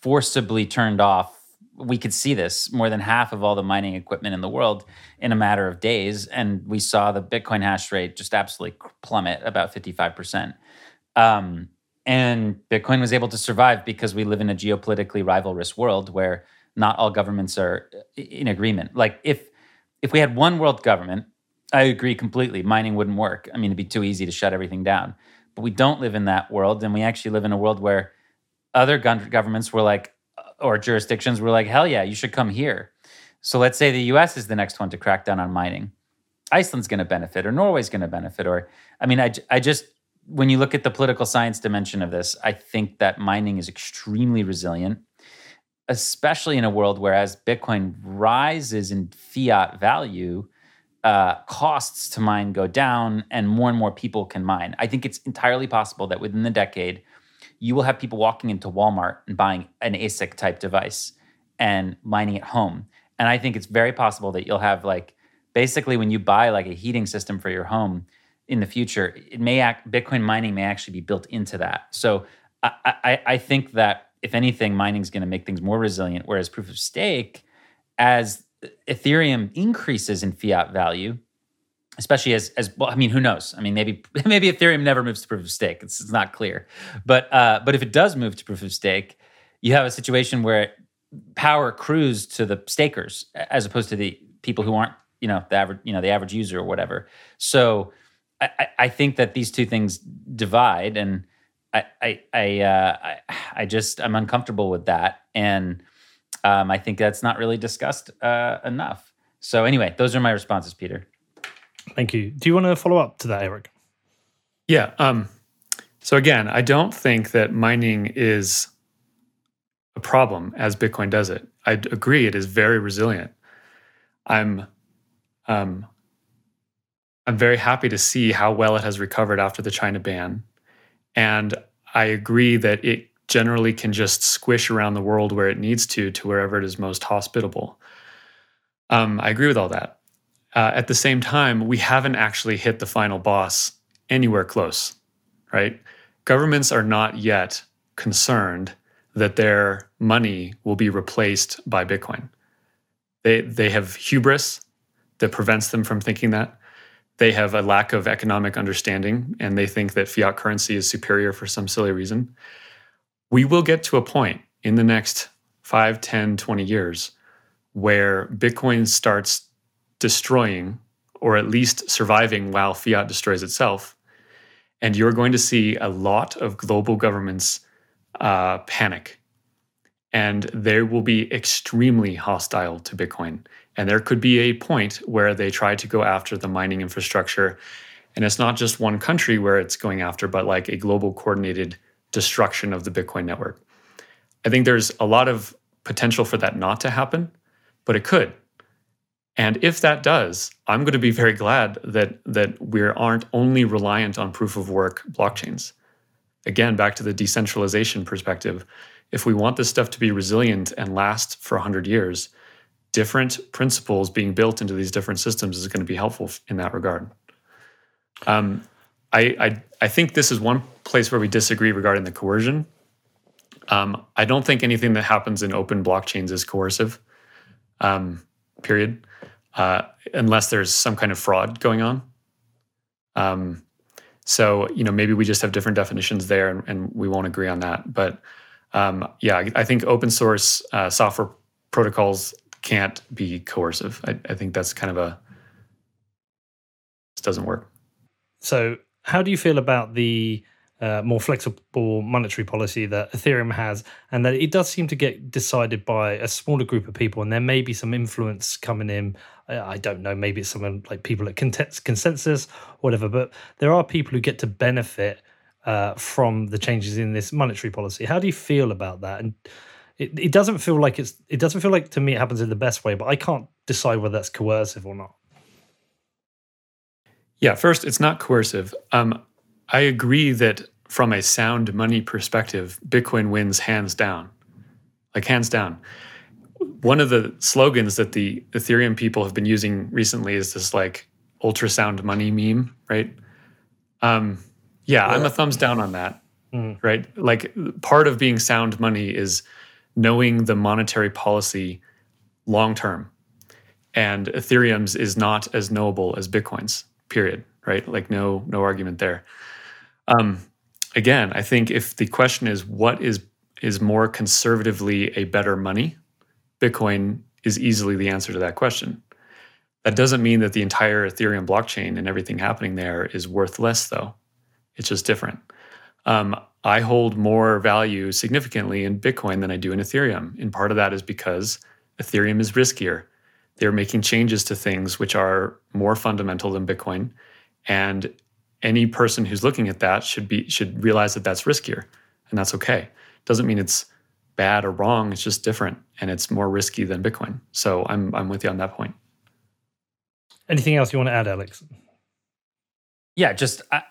forcibly turned off we could see this more than half of all the mining equipment in the world in a matter of days. And we saw the Bitcoin hash rate just absolutely plummet about 55%. Um, and Bitcoin was able to survive because we live in a geopolitically rivalrous world where not all governments are in agreement. Like if if we had one world government, I agree completely. Mining wouldn't work. I mean, it'd be too easy to shut everything down. But we don't live in that world, and we actually live in a world where other governments were like, or jurisdictions were like, hell yeah, you should come here. So let's say the US is the next one to crack down on mining. Iceland's going to benefit, or Norway's going to benefit. Or, I mean, I, I just, when you look at the political science dimension of this, I think that mining is extremely resilient, especially in a world where as Bitcoin rises in fiat value, uh, costs to mine go down and more and more people can mine. I think it's entirely possible that within the decade, you will have people walking into Walmart and buying an ASIC type device and mining at home. And I think it's very possible that you'll have like basically when you buy like a heating system for your home in the future, it may act Bitcoin mining may actually be built into that. So I, I, I think that if anything, mining is going to make things more resilient. Whereas proof of stake, as Ethereum increases in fiat value, especially as as well. I mean, who knows? I mean, maybe maybe Ethereum never moves to proof of stake. It's, it's not clear, but uh, but if it does move to proof of stake, you have a situation where power accrues to the stakers as opposed to the people who aren't you know the average you know the average user or whatever. So I, I think that these two things divide, and I I I, uh, I, I just I'm uncomfortable with that, and um, I think that's not really discussed uh, enough. So anyway, those are my responses, Peter.
Thank you. Do you want to follow up to that, Eric?
Yeah. Um, so again, I don't think that mining is a problem as Bitcoin does it. I agree it is very resilient. I'm um, I'm very happy to see how well it has recovered after the China ban. And I agree that it generally can just squish around the world where it needs to, to wherever it is most hospitable. Um, I agree with all that. Uh, at the same time, we haven't actually hit the final boss anywhere close, right? Governments are not yet concerned that their money will be replaced by Bitcoin. They, they have hubris that prevents them from thinking that. They have a lack of economic understanding and they think that fiat currency is superior for some silly reason. We will get to a point in the next 5, 10, 20 years where Bitcoin starts destroying or at least surviving while fiat destroys itself. And you're going to see a lot of global governments uh, panic. And they will be extremely hostile to Bitcoin. And there could be a point where they try to go after the mining infrastructure. And it's not just one country where it's going after, but like a global coordinated destruction of the Bitcoin network. I think there's a lot of potential for that not to happen, but it could. And if that does, I'm going to be very glad that that we aren't only reliant on proof of work blockchains. Again, back to the decentralization perspective, if we want this stuff to be resilient and last for 100 years, different principles being built into these different systems is going to be helpful in that regard. Um, I, I, I think this is one place where we disagree regarding the coercion. Um, I don't think anything that happens in open blockchains is coercive. Um, period. Uh, unless there's some kind of fraud going on. Um, so you know maybe we just have different definitions there, and, and we won't agree on that. But um, yeah, I think open source uh, software protocols can't be coercive. I, I think that's kind of a this doesn't work.
So, how do you feel about the uh, more flexible monetary policy that Ethereum has, and that it does seem to get decided by a smaller group of people, and there may be some influence coming in. I don't know, maybe it's someone like people at consensus, whatever, but there are people who get to benefit uh, from the changes in this monetary policy. How do you feel about that? And it, it doesn't feel like it's it doesn't feel like to me it happens in the best way, but I can't decide whether that's coercive or not.
Yeah, first, it's not coercive. Um, I agree that from a sound money perspective, Bitcoin wins hands down, like hands down. One of the slogans that the Ethereum people have been using recently is this like ultrasound money meme, right? Um, yeah, I'm a thumbs down on that, mm. right? Like part of being sound money is knowing the monetary policy long term. And Ethereum's is not as knowable as Bitcoin's, period, right? Like no no argument there. Um, again, I think if the question is what is is more conservatively a better money, Bitcoin is easily the answer to that question. That doesn't mean that the entire Ethereum blockchain and everything happening there is worth less, though. It's just different. Um, I hold more value significantly in Bitcoin than I do in Ethereum. And part of that is because Ethereum is riskier. They're making changes to things which are more fundamental than Bitcoin. And any person who's looking at that should be should realize that that's riskier and that's okay. Doesn't mean it's bad or wrong, it's just different and it's more risky than Bitcoin. So I'm I'm with you on that point.
Anything else you want to add, Alex?
Yeah, just I,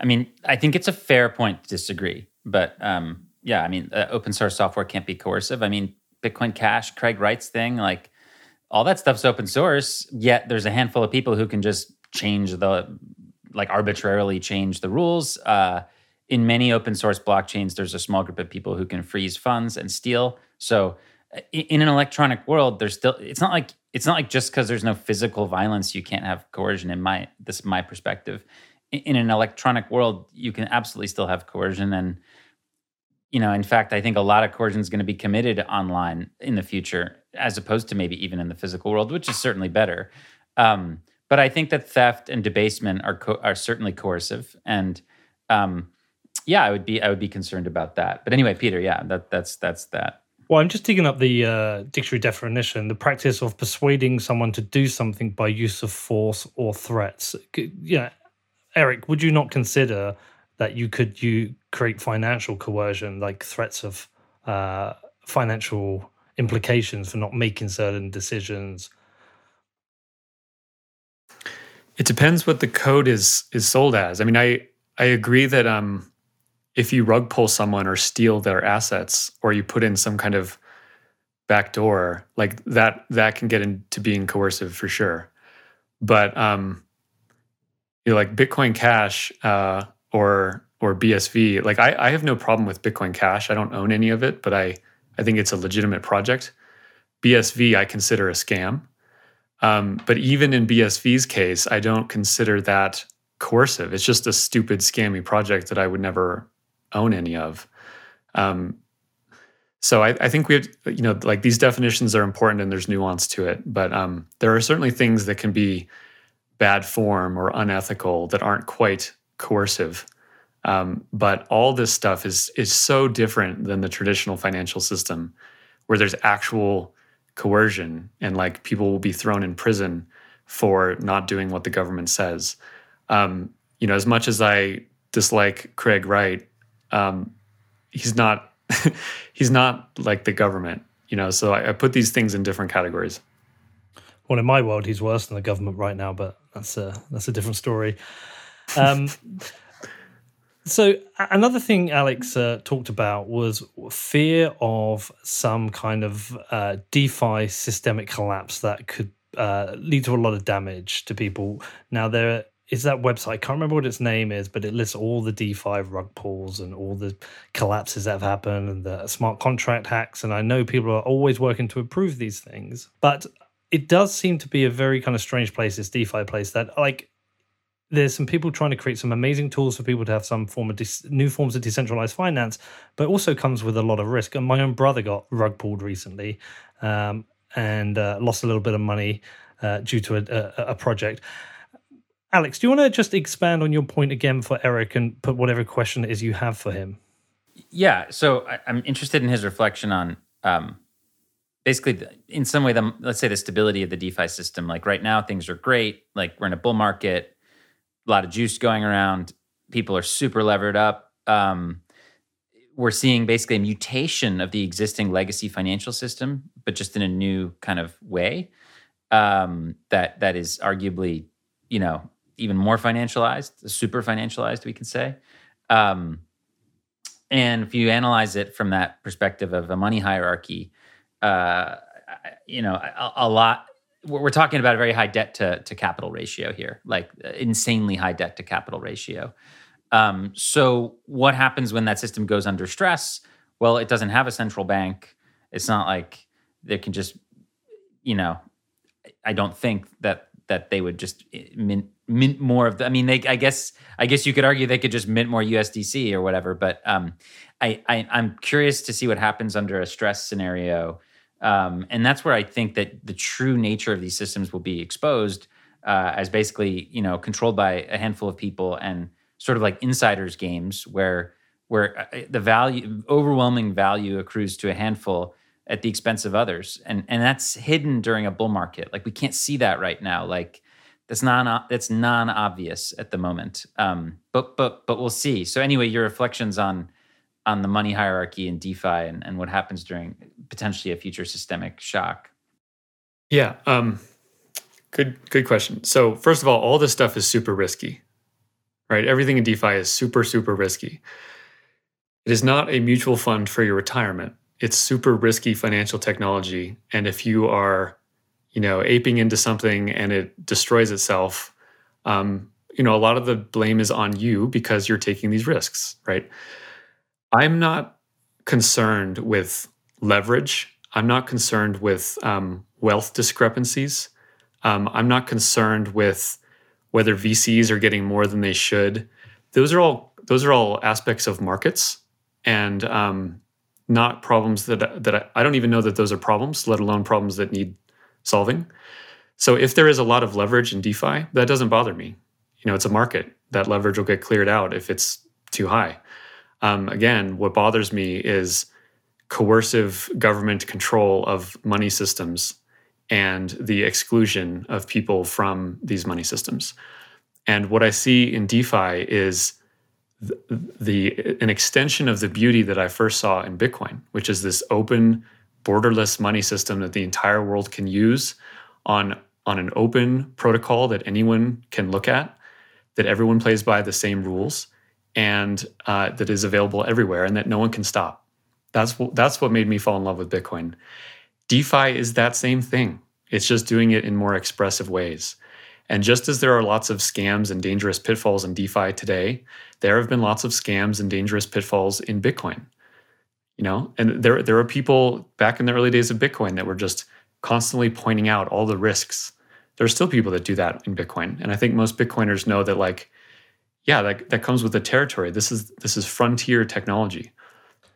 I mean, I think it's a fair point to disagree, but um, yeah, I mean, uh, open source software can't be coercive. I mean, Bitcoin Cash, Craig Wright's thing, like all that stuff's open source. Yet there's a handful of people who can just change the, like, arbitrarily change the rules. Uh, in many open source blockchains, there's a small group of people who can freeze funds and steal. So uh, in an electronic world, there's still it's not like it's not like just because there's no physical violence you can't have coercion. In my this is my perspective in an electronic world, you can absolutely still have coercion. And, you know, in fact, I think a lot of coercion is going to be committed online in the future, as opposed to maybe even in the physical world, which is certainly better. Um, but I think that theft and debasement are co- are certainly coercive, and um, yeah, I would be I would be concerned about that. But anyway, Peter, yeah, that that's that's that.
Well, I'm just digging up the uh, dictionary definition: the practice of persuading someone to do something by use of force or threats. Yeah, Eric, would you not consider that you could you create financial coercion, like threats of uh, financial implications for not making certain decisions?
It depends what the code is is sold as. I mean, I I agree that um, if you rug pull someone or steal their assets or you put in some kind of backdoor, like that that can get into being coercive for sure. But um, you know, like Bitcoin Cash uh, or or BSV, like I, I have no problem with Bitcoin Cash. I don't own any of it, but I I think it's a legitimate project. BSV I consider a scam. Um, but even in BSV's case, I don't consider that coercive. It's just a stupid, scammy project that I would never own any of. Um, so I, I, think we have, you know, like these definitions are important and there's nuance to it. But um, there are certainly things that can be bad form or unethical that aren't quite coercive. Um, but all this stuff is is so different than the traditional financial system, where there's actual coercion and like people will be thrown in prison for not doing what the government says. Um, you know, as much as I dislike Craig Wright, um, he's not he's not like the government. You know, so I, I put these things in different categories.
Well, in my world, he's worse than the government right now, but that's a that's a different story. Um, so another thing Alex uh, talked about was fear of some kind of uh, DeFi systemic collapse that could uh, lead to a lot of damage to people. Now there is that website. I can't remember what its name is, but it lists all the DeFi rug pulls and all the collapses that have happened and the smart contract hacks. And I know people are always working to improve these things, but it does seem to be a very kind of strange place. This DeFi place that like there's some people trying to create some amazing tools for people to have some form of new forms of decentralized finance, but also comes with a lot of risk. And my own brother got rug pulled recently um, and uh, lost a little bit of money uh, due to a, a, a, project. Alex, do you want to just expand on your point again for Eric and put whatever question it is you have for him?
Yeah, so I, am interested in his reflection on um, basically, in some way, the let's say the stability of the DeFi system. Like right now, things are great. Like we're in a bull market a lot of juice going around. People are super levered up. Um, we're seeing basically a mutation of the existing legacy financial system, but just in a new kind of way um, that that is arguably, you know, even more financialized, super financialized, we can say. Um, and if you analyze it from that perspective of a money hierarchy, uh, you know, a, a lot we're talking about a very high debt to, to capital ratio here, like uh, insanely high debt to capital ratio. Um, so, what happens when that system goes under stress? Well, it doesn't have a central bank. It's not like they can just, you know, I don't think that that they would just eh, mint, mint more of the. I mean, they. I guess. I guess you could argue they could just mint more USDC or whatever. But um, I, I I'm curious to see what happens under a stress scenario um, and that's where I think that the true nature of these systems will be exposed uh, as basically, you know, controlled by a handful of people and sort of like insiders games where where uh, the value overwhelming value accrues to a handful at the expense of others. And and that's hidden during a bull market. Like we can't see that right now. Like that's non that's non obvious at the moment. Um, but but but we'll see. So anyway your reflections on on the money hierarchy in DeFi and, and what happens during potentially a future systemic shock?
Yeah, um, good good question. So first of all, all this stuff is super risky, right? Everything in DeFi is super super risky. It is not a mutual fund for your retirement. It's super risky financial technology, and if you are, you know, aping into something and it destroys itself, um, you know, a lot of the blame is on you because you're taking these risks, right? I'm not concerned with leverage. I'm not concerned with um, wealth discrepancies. Um, I'm not concerned with whether VCs are getting more than they should. Those are all those are all aspects of markets and um, not problems that that I, I don't even know that those are problems, let alone problems that need solving. So if there is a lot of leverage in DeFi, that doesn't bother me. You know, it's a market. That leverage will get cleared out if it's too high. Um, again, what bothers me is coercive government control of money systems and the exclusion of people from these money systems. And what I see in DeFi is the, the, an extension of the beauty that I first saw in Bitcoin, which is this open, borderless money system that the entire world can use on on an open protocol that anyone can look at, that everyone plays by the same rules, and uh, that is available everywhere and that no one can stop. That's what, that's what made me fall in love with Bitcoin. DeFi is that same thing. It's just doing it in more expressive ways. And just as there are lots of scams and dangerous pitfalls in DeFi today, there have been lots of scams and dangerous pitfalls in Bitcoin. You know, and there there are people back in the early days of Bitcoin that were just constantly pointing out all the risks. There are still people that do that in Bitcoin, and I think most Bitcoiners know that like, yeah, that that comes with the territory. This is this is frontier technology.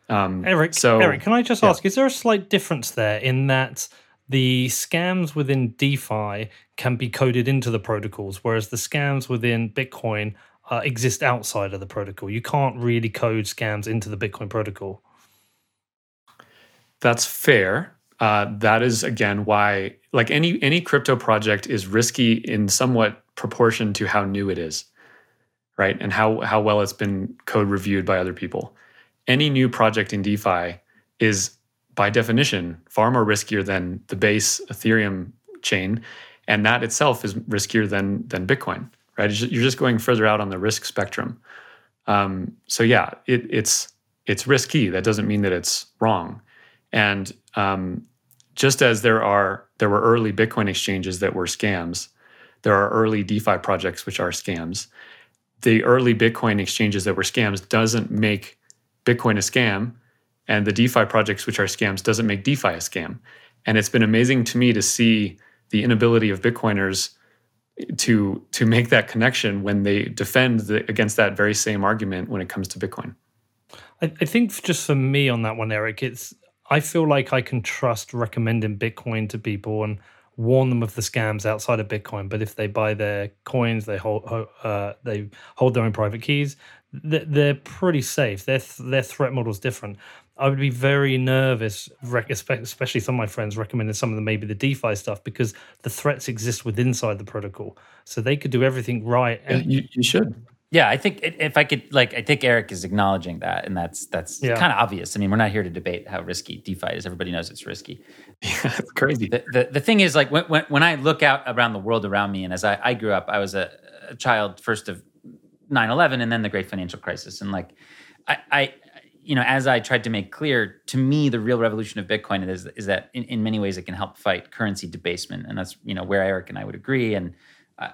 Um, Eric, so, Eric, can I just yeah. ask? Is there a slight difference there in that? the scams within DeFi can be coded into the protocols, whereas the scams within Bitcoin uh, exist outside of the protocol. You can't really code scams into the Bitcoin protocol.
That's fair. Uh, that is again why, like any any crypto project, is risky in somewhat proportion to how new it is, right, and how how well it's been code reviewed by other people. Any new project in DeFi is by definition, far more riskier than the base Ethereum chain, and that itself is riskier than than Bitcoin. Right? You're just going further out on the risk spectrum. Um, so yeah, it, it's it's risky. That doesn't mean that it's wrong. And um, just as there are there were early Bitcoin exchanges that were scams, there are early DeFi projects which are scams. The early Bitcoin exchanges that were scams doesn't make Bitcoin a scam and the DeFi projects, which are scams, doesn't make DeFi a scam. And it's been amazing to me to see the inability of Bitcoiners to to make that connection when they defend the, against that very same argument when it comes to Bitcoin.
I, I think just for me on that one, Eric, it's I feel like I can trust recommending Bitcoin to people and warn them of the scams outside of Bitcoin. But if they buy their coins, they hold uh, they hold their own private keys. They're pretty safe. Their their threat model is different. I would be very nervous, especially some of my friends recommending some of the maybe the DeFi stuff because the threats exist within inside the protocol, so they could do everything right.
And yeah, you, you should.
Yeah, I think if I could, like, I think Eric is acknowledging that, and that's that's yeah. kind of obvious. I mean, we're not here to debate how risky DeFi is. Everybody knows it's risky.
Yeah, it's crazy.
The, the, the thing is, like, when, when, when I look out around the world around me, and as I, I grew up, I was a, a child first of 9-11 and then the great financial crisis and like I, I you know, as I tried to make clear, to me, the real revolution of Bitcoin is, is that in, in many ways it can help fight currency debasement, and that's you know where Eric and I would agree, and uh,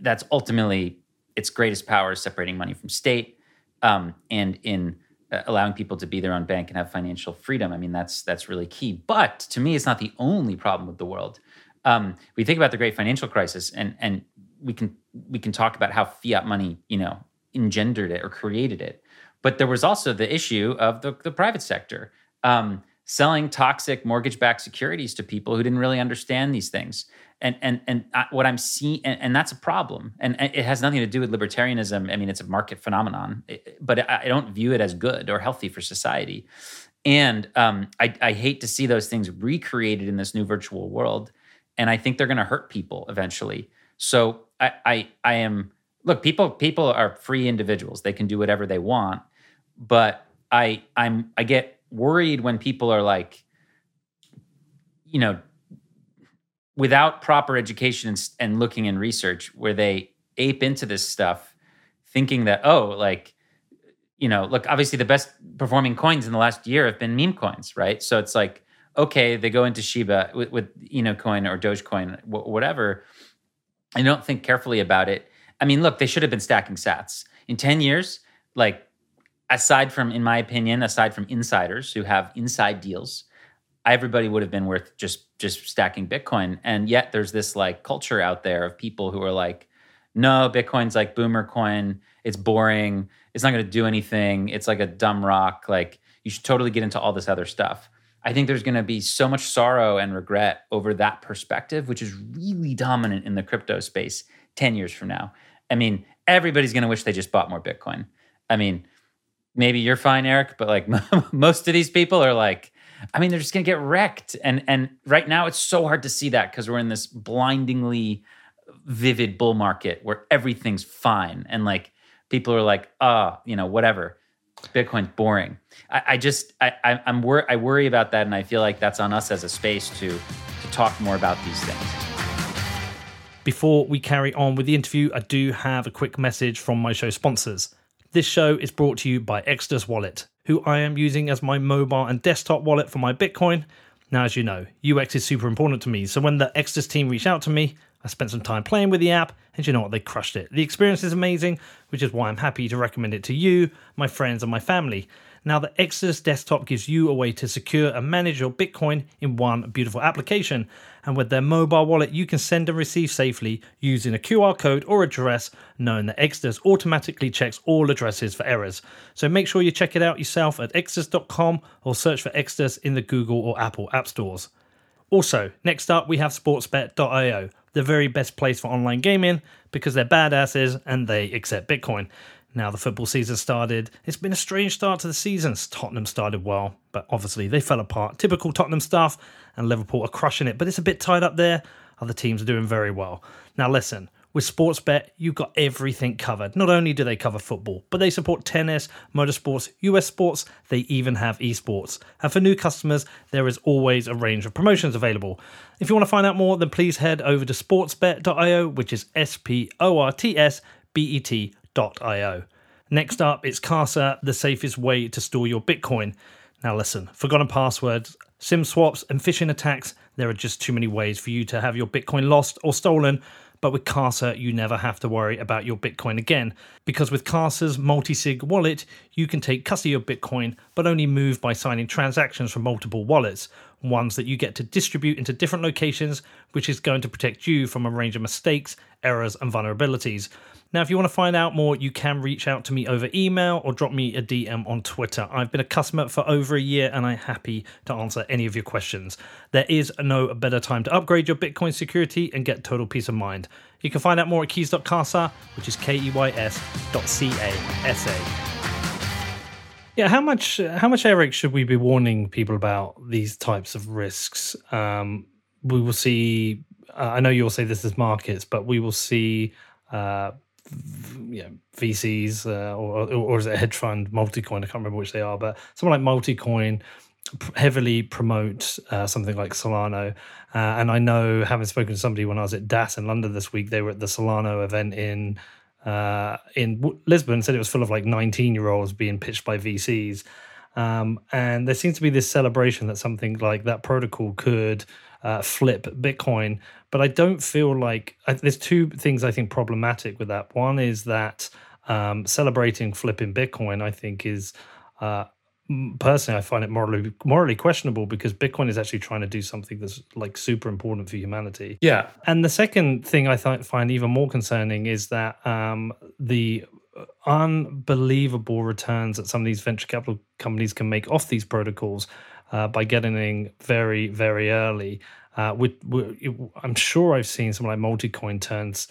that's ultimately its greatest power is separating money from state, um, and in uh, allowing people to be their own bank and have financial freedom. I mean, that's that's really key. But to me, it's not the only problem with the world. Um, we think about the great financial crisis, and and we can we can talk about how fiat money, you know, engendered it or created it but there was also the issue of the, the private sector um, selling toxic mortgage-backed securities to people who didn't really understand these things. And and and I, what I'm seeing, and, and, that's a problem. And, it has nothing to do with libertarianism. I mean, it's a market phenomenon, but I, don't view it as good or healthy for society. And um, I, I hate to see those things recreated in this new virtual world. And I think they're going to hurt people eventually. So I, I, I am look. People people are free individuals. They can do whatever they want but I I'm I get worried when people are like, you know, without proper education and, and looking in research, where they ape into this stuff, thinking that oh, like, you know, look, obviously the best performing coins in the last year have been meme coins, right? So it's like, okay, they go into Shiba with, with you know coin or Dogecoin, whatever, and don't think carefully about it. I mean, look, they should have been stacking Sats in ten years. Like aside from, in my opinion, aside from insiders who have inside deals, everybody would have been worth just just stacking Bitcoin. And yet there's this like culture out there of people who are like, no, Bitcoin's like boomer coin. It's boring. It's not going to do anything. It's like a dumb rock. Like you should totally get into all this other stuff. I think there's going to be so much sorrow and regret over that perspective, which is really dominant in the crypto space 10 years from now. I mean, everybody's going to wish they just bought more Bitcoin. I mean, maybe you're fine, Eric, but like most of these people are like, I mean, they're just gonna get wrecked. And and right now it's so hard to see that because we're in this blindingly vivid bull market where everything's fine. And like people are like, ah, oh, you know, whatever. Bitcoin's boring. I, I just I, I I'm wor- I worry about that, and I feel like that's on us as a space to to talk more about these things.
Before we carry on with the interview, I do have a quick message from my show sponsors. This show is brought to you by Exodus Wallet, who I am using as my mobile and desktop wallet for my Bitcoin. Now, as you know, UX is super important to me, so when the Exodus team reached out to me, I spent some time playing with the app, and you know what? They crushed it. The experience is amazing, which is why I'm happy to recommend it to you, my friends, and my family. Now, the Exodus desktop gives you a way to secure and manage your Bitcoin in one beautiful application. And with their mobile wallet, you can send and receive safely using a QR code or address, knowing that Exodus automatically checks all addresses for errors. So make sure you check it out yourself at exodus.com or search for Exodus in the Google or Apple app stores. Also, next up, we have sportsbet.io, the very best place for online gaming because they're badasses and they accept Bitcoin. Now the football season started. It's been a strange start to the season. Tottenham started well, but obviously they fell apart. Typical Tottenham stuff, and Liverpool are crushing it, but it's a bit tied up there. Other teams are doing very well. Now listen, with Sportsbet, you've got everything covered. Not only do they cover football, but they support tennis, motorsports, US sports, they even have esports. And for new customers, there is always a range of promotions available. If you want to find out more, then please head over to sportsbet.io, which is S P O R T S B E T Io. Next up, it's Casa, the safest way to store your Bitcoin. Now, listen, forgotten passwords, SIM swaps, and phishing attacks, there are just too many ways for you to have your Bitcoin lost or stolen. But with Casa, you never have to worry about your Bitcoin again. Because with Casa's multi sig wallet, you can take custody of Bitcoin, but only move by signing transactions from multiple wallets, ones that you get to distribute into different locations, which is going to protect you from a range of mistakes, errors, and vulnerabilities. Now, if you want to find out more, you can reach out to me over email or drop me a DM on Twitter. I've been a customer for over a year and I'm happy to answer any of your questions. There is no better time to upgrade your Bitcoin security and get total peace of mind. You can find out more at keys.casa, which is K E Y S dot C A S A. Yeah, how much how much Eric should we be warning people about these types of risks? Um, we will see. Uh, I know you'll say this is markets, but we will see uh, yeah, VCs uh, or, or is it a hedge fund, Multicoin? I can't remember which they are, but someone like Multicoin heavily promote uh, something like Solana. Uh, and I know, having spoken to somebody when I was at DAS in London this week, they were at the Solana event in uh, in Lisbon, said it was full of like 19 year olds being pitched by VCs. Um, and there seems to be this celebration that something like that protocol could uh, flip Bitcoin. But I don't feel like I, there's two things I think problematic with that. One is that um, celebrating flipping Bitcoin, I think, is uh, personally I find it morally morally questionable because Bitcoin is actually trying to do something that's like super important for humanity.
Yeah.
And the second thing I th- find even more concerning is that um, the unbelievable returns that some of these venture capital companies can make off these protocols uh, by getting in very, very early. Uh, we, we, I'm sure I've seen some like multi-coin turns.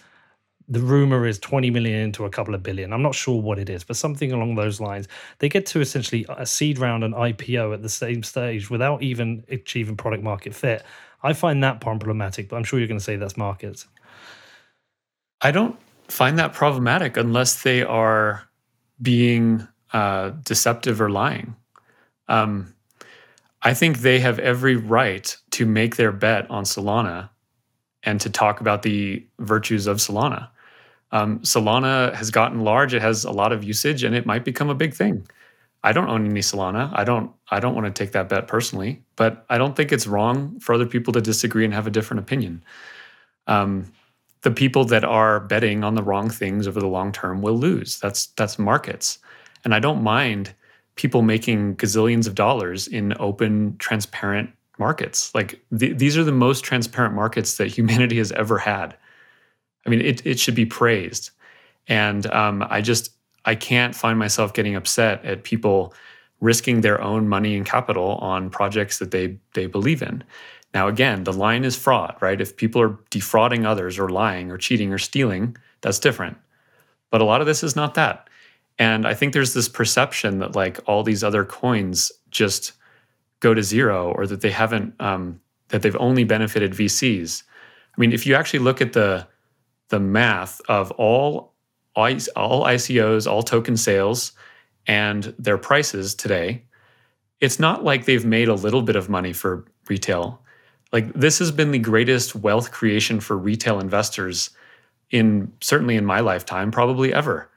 The rumor is 20 million into a couple of billion. I'm not sure what it is, but something along those lines. They get to essentially a seed round and IPO at the same stage without even achieving product market fit. I find that problematic, but I'm sure you're going to say that's markets.
I don't find that problematic unless they are being uh, deceptive or lying. Um, I think they have every right to make their bet on Solana and to talk about the virtues of Solana. Um, Solana has gotten large; it has a lot of usage, and it might become a big thing. I don't own any Solana. I don't. I don't want to take that bet personally, but I don't think it's wrong for other people to disagree and have a different opinion. Um, the people that are betting on the wrong things over the long term will lose. That's that's markets, and I don't mind people making gazillions of dollars in open, transparent markets. Like th- these are the most transparent markets that humanity has ever had. I mean, it it should be praised, and um, I just I can't find myself getting upset at people risking their own money and capital on projects that they they believe in. Now, again, the line is fraud, right? If people are defrauding others or lying or cheating or stealing, that's different. But a lot of this is not that. And I think there's this perception that like all these other coins just go to zero or that they haven't, um, that they've only benefited VCs. I mean, if you actually look at the the math of all all ICOs, all token sales, and their prices today, it's not like they've made a little bit of money for retail. Like this has been the greatest wealth creation for retail investors in certainly in my lifetime, probably ever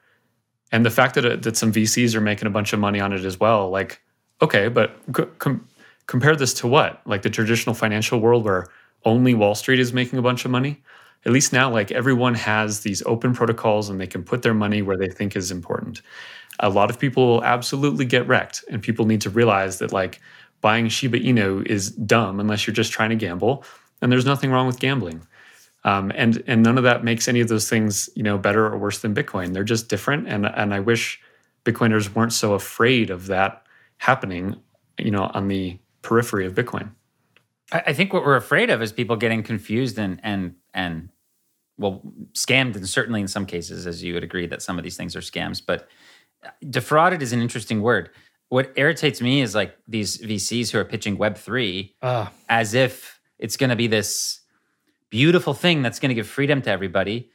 and the fact that it, that some VCs are making a bunch of money on it as well, like okay, but com- compare this to what? Like the traditional financial world where only Wall Street is making a bunch of money. At least now, like everyone has these open protocols and they can put their money where they think is important. A lot of people will absolutely get wrecked, and people need to realize that like buying Shiba Inu is dumb unless you're just trying to gamble, and there's nothing wrong with gambling. Um, and and none of that makes any of those things you know better or worse than Bitcoin. They're just different, and and I wish Bitcoiners weren't so afraid of that happening, you know, on the periphery of Bitcoin.
I think what we're afraid of is people getting confused and and and well scammed, and certainly in some cases, as you would agree that some of these things are scams. But defrauded is an interesting word. What irritates me is like these VCs who are pitching Web three uh. as if it's going to be this beautiful thing that's going to give freedom to everybody.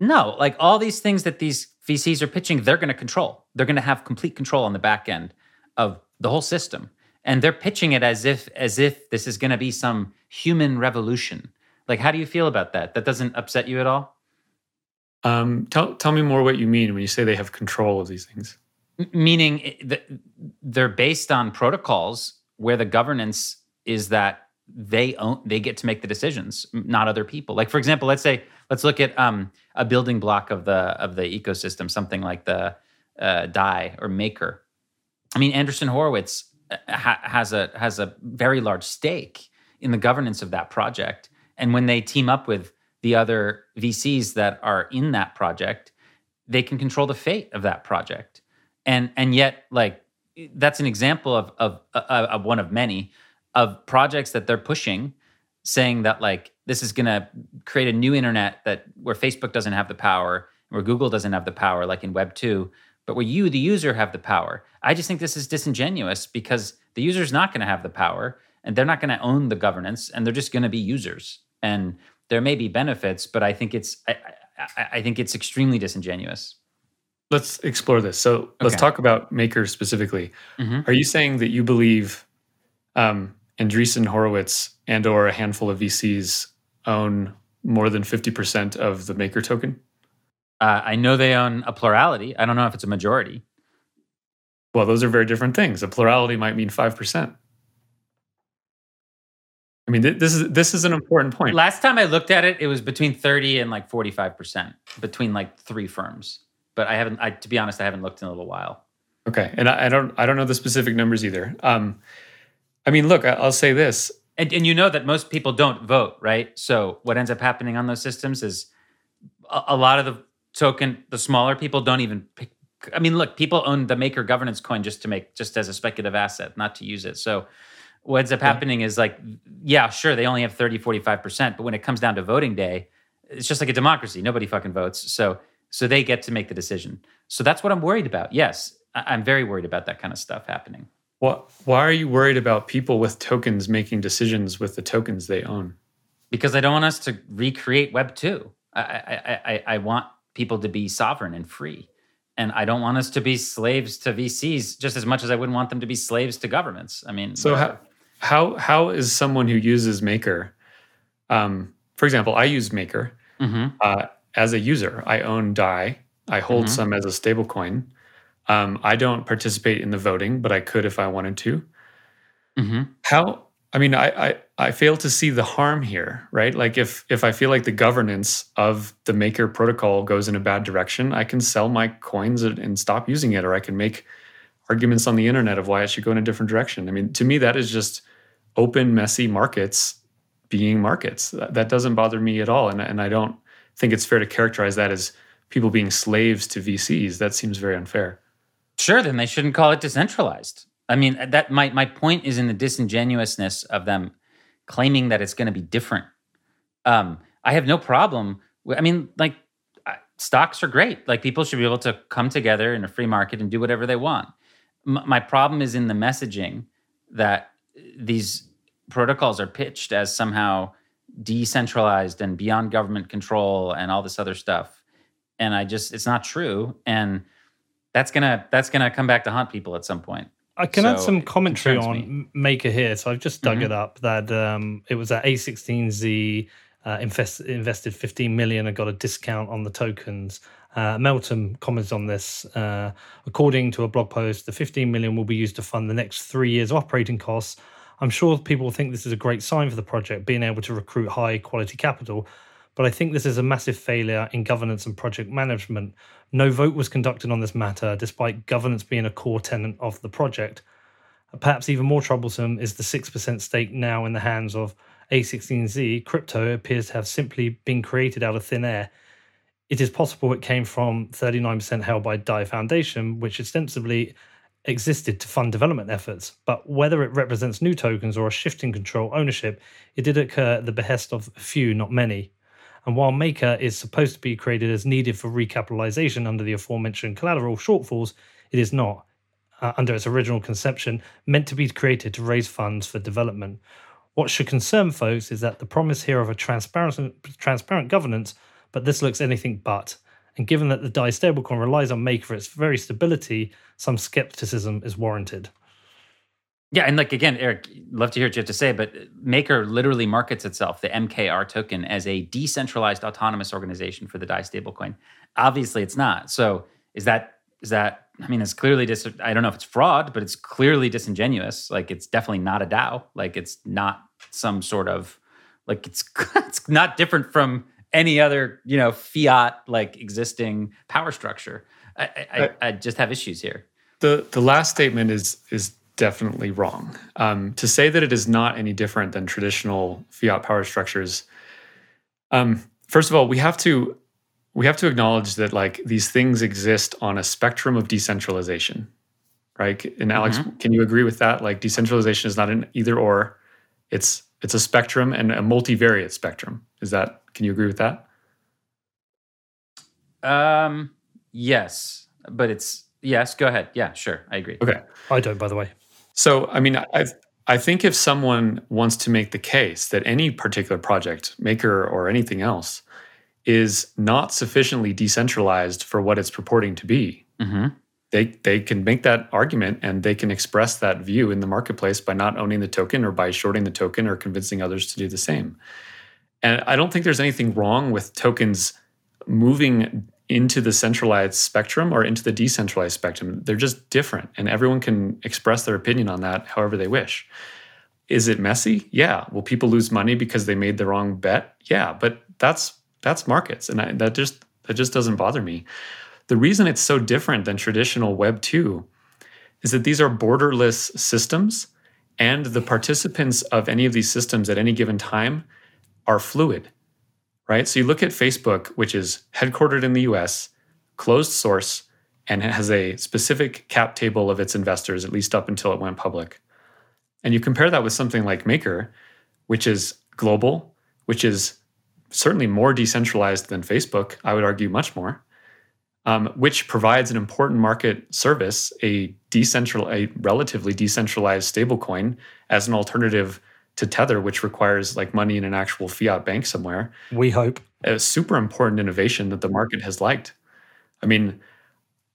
No, like all these things that these VCs are pitching, they're going to control. They're going to have complete control on the back end of the whole system. And they're pitching it as if as if this is going to be some human revolution. Like how do you feel about that? That doesn't upset you at all?
Um, tell tell me more what you mean when you say they have control of these things.
M- meaning they're based on protocols where the governance is that they own they get to make the decisions not other people. Like for example let's say let's look at um, a building block of the of the ecosystem something like the uh, dai or maker. I mean Andreessen Horowitz uh, ha- has a has a very large stake in the governance of that project. And when they team up with the other vcs that are in that project they can control the fate of that project. And and yet like that's an example of of, of, of one of many of projects that they're pushing saying that like this is going to create a new internet that where Facebook doesn't have the power, where Google doesn't have the power like in web 2, but where you the user have the power. I just think this is disingenuous because the user is not going to have the power and they're not going to own the governance and they're just going to be users. And there may be benefits, but I think it's I, I, I think it's extremely disingenuous.
Let's explore this. So let's talk about Maker specifically. Mm-hmm. Are you saying that you believe um, Andreessen Horowitz and or a handful of VCs own more than 50% of the maker token?
Uh, I know they own a plurality. I don't know if it's a majority.
Well, those are very different things. A plurality might mean 5%. I mean, th- this is this is an important point.
Last time I looked at it, it was between 30 and like 45% between like three firms. But I haven't I to be honest, I haven't looked in a little while.
Okay. And I, I don't I don't know the specific numbers either. Um, I mean, look, I'll say this.
And, and you know that most people don't vote, right? So what ends up happening on those systems is a, a lot of the token, the smaller people don't even pick. I mean, look, people own the maker governance coin just to make, just as a speculative asset, not to use it. So what ends up happening is like, yeah, sure, they only have 30, 45%, but when it comes down to voting day, it's just like a democracy. Nobody fucking votes. So, so they get to make the decision. So that's what I'm worried about. Yes, I'm very worried about that kind of stuff happening.
What, why are you worried about people with tokens making decisions with the tokens they own?
Because I don't want us to recreate Web 2. I, I, I, I want people to be sovereign and free. And I don't want us to be slaves to VCs just as much as I wouldn't want them to be slaves to governments. I mean,
so how, how, how is someone who uses Maker, um, for example, I use Maker mm-hmm. uh, as a user. I own DAI. I hold mm-hmm. some as a stablecoin. Um, I don't participate in the voting, but I could if I wanted to. Mm-hmm. How? I mean, I, I I fail to see the harm here, right? Like if if I feel like the governance of the Maker protocol goes in a bad direction, I can sell my coins and stop using it, or I can make arguments on the internet of why it should go in a different direction. I mean, to me, that is just open, messy markets being markets. That, that doesn't bother me at all, and and I don't think it's fair to characterize that as people being slaves to VCs. That seems very unfair.
Sure, then they shouldn't call it decentralized. I mean, that my my point is in the disingenuousness of them claiming that it's going to be different. Um, I have no problem. With, I mean, like stocks are great. Like people should be able to come together in a free market and do whatever they want. M- my problem is in the messaging that these protocols are pitched as somehow decentralized and beyond government control and all this other stuff. And I just, it's not true. And that's gonna that's gonna come back to haunt people at some point.
I can so add some commentary on me. Maker here. So I've just dug mm-hmm. it up that um, it was at A16Z uh, invest, invested 15 million and got a discount on the tokens. Uh, Meltem comments on this. Uh, according to a blog post, the 15 million will be used to fund the next three years of operating costs. I'm sure people think this is a great sign for the project, being able to recruit high quality capital. But I think this is a massive failure in governance and project management. No vote was conducted on this matter, despite governance being a core tenet of the project. Perhaps even more troublesome is the 6% stake now in the hands of A16Z. Crypto appears to have simply been created out of thin air it is possible it came from 39% held by DAI Foundation, which ostensibly existed to fund development efforts. But whether it represents new tokens or a shift in control ownership, it did occur at the behest of a few, not many. And while Maker is supposed to be created as needed for recapitalization under the aforementioned collateral shortfalls, it is not, uh, under its original conception, meant to be created to raise funds for development. What should concern folks is that the promise here of a transparent, transparent governance but this looks anything but. And given that the DAI stablecoin relies on Maker for its very stability, some skepticism is warranted.
Yeah, and like again, Eric, love to hear what you have to say, but Maker literally markets itself, the MKR token, as a decentralized autonomous organization for the DAI stablecoin. Obviously, it's not. So is that is that? I mean, it's clearly dis. I don't know if it's fraud, but it's clearly disingenuous. Like it's definitely not a DAO. Like it's not some sort of like it's it's not different from any other you know fiat like existing power structure. I, I, I, just have issues here.
The the last statement is is definitely wrong. Um, to say that it is not any different than traditional fiat power structures. Um, first of all, we have to we have to acknowledge that like these things exist on a spectrum of decentralization, right? And Alex, mm-hmm. can you agree with that? Like decentralization is not an either or; it's it's a spectrum and a multivariate spectrum. Is that can you agree with that?
Um, yes, but it's yes. Go ahead. Yeah, sure. I agree.
Okay,
I don't. By the way.
So, I mean, I I think if someone wants to make the case that any particular project, maker or anything else, is not sufficiently decentralized for what it's purporting to be, mm-hmm. they they can make that argument and they can express that view in the marketplace by not owning the token or by shorting the token or convincing others to do the same. And I don't think there's anything wrong with tokens moving into the centralized spectrum or into the decentralized spectrum. They're just different, and everyone can express their opinion on that however they wish. Is it messy? Yeah. Will people lose money because they made the wrong bet? Yeah, but that's that's markets, and I, that just that just doesn't bother me. The reason it's so different than traditional Web two is that these are borderless systems, and the participants of any of these systems at any given time are fluid, right? So you look at Facebook, which is headquartered in the US, closed source, and it has a specific cap table of its investors, at least up until it went public. And you compare that with something like Maker, which is global, which is certainly more decentralized than Facebook, I would argue much more, um, which provides an important market service, a decentral, a relatively decentralized stablecoin as an alternative to Tether, which requires like money in an actual fiat bank somewhere.
We hope.
A super important innovation that the market has liked. I mean,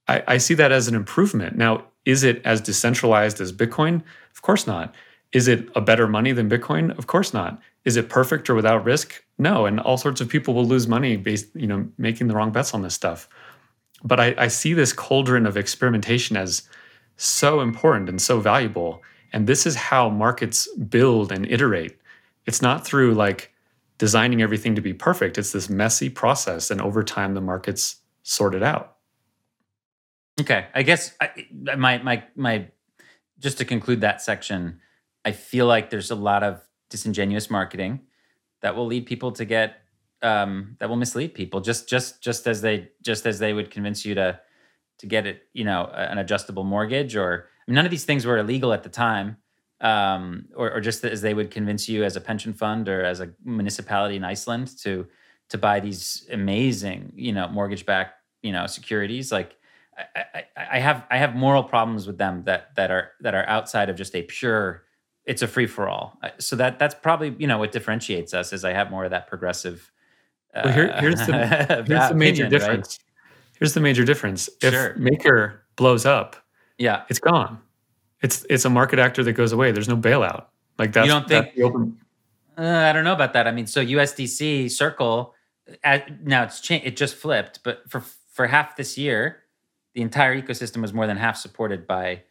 I, I see that as an improvement. Now, is it as decentralized as Bitcoin? Of course not. Is it a better money than Bitcoin? Of course not. Is it perfect or without risk? No. And all sorts of people will lose money based, you know, making the wrong bets on this stuff. But I, I see this cauldron of experimentation as so important and so valuable. And this is how markets build and iterate. It's not through like designing everything to be perfect. It's this messy process. And over time, the markets sort it out.
Okay. I guess I, my, my, my, just to conclude that section, I feel like there's a lot of disingenuous marketing that will lead people to get um, that will mislead people just just just as they just as they would convince you to to get it you know an adjustable mortgage or none of these things were illegal at the time, um, or, or, just as they would convince you as a pension fund or as a municipality in Iceland to to buy these amazing, you know, mortgage-backed, you know, securities. Like, I, I, I have I have moral problems with them that that are that are outside of just a pure. It's a free for all. So that that's probably you know what differentiates us is I have more of that progressive.
Uh, well, here, here's the here's the major opinion, difference. Right? Here's the major difference. If sure. Maker blows up,
yeah,
it's gone. It's it's a market actor that goes away. There's no bailout. Like that.
You don't think?
The open...
Uh, I don't know about that. I mean, so USDC Circle, at, now it's changed. It just flipped, but for for half this year, the entire ecosystem was more than half supported by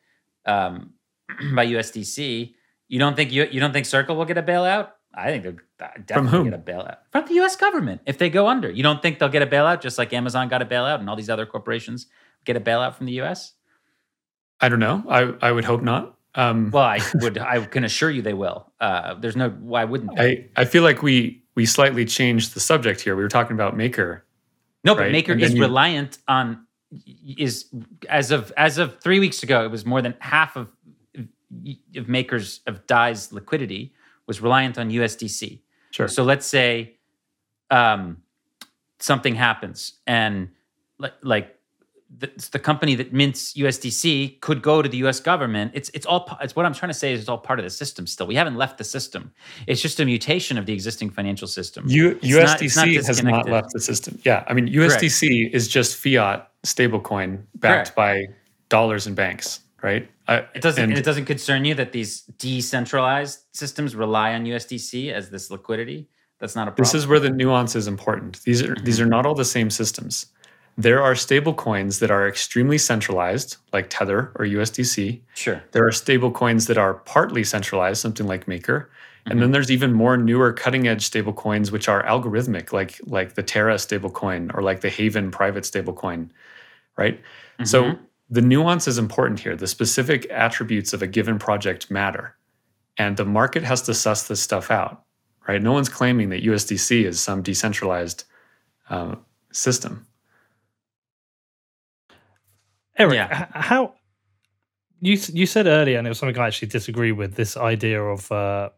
um, by USDC. You don't think you you don't think Circle will get a bailout? I think they'll definitely
From whom?
get a bailout from the U.S. government if they go under. You don't think they'll get a bailout just like Amazon got a bailout and all these other corporations get a bailout from the U.S.
I don't know. I I would hope not. Um,
Well, I would. I can assure you they will. Uh, there's no. Why wouldn't they?
I I feel like we we slightly changed the subject here. We were talking about Maker.
No, but? Maker
And
is
you-
reliant on is as of as of three weeks ago, it was more than half of of Maker's of Dai's liquidity was reliant on USDC.
Sure.
So let's say um, something happens and li- like the, the company that mints USDC could go to the US government. It's it's all it's what I'm trying to say is it's all part of the system still. We haven't left the system. It's just a mutation of the existing financial system.
U,
It's not-
USDC
not
has not left the system. Yeah, I mean USDC is just fiat stablecoin backed
Correct.
by dollars and banks, right? I,
It doesn't.
and
it doesn't concern you that these decentralized systems rely on USDC as this liquidity. That's not a problem.
This is where the nuance is important. These are these mm-hmm. are not all the same systems. There are stable coins that are extremely centralized, like Tether or USDC.
sure.
There are stable coins that are partly centralized, something like Maker. And
Mm-hmm.
then there's even more newer cutting edge stable coins which are algorithmic, like like the Terra stable coin or like the Haven private stable coin, right? So
Mhm.
the nuance is important here. The specific attributes of a given project matter. And the market has to suss this stuff out, right? No one's claiming that USDC is some decentralized uh, system.
Eric,
Yeah.
how you you said earlier, and it was something I actually disagree with. This idea of uh,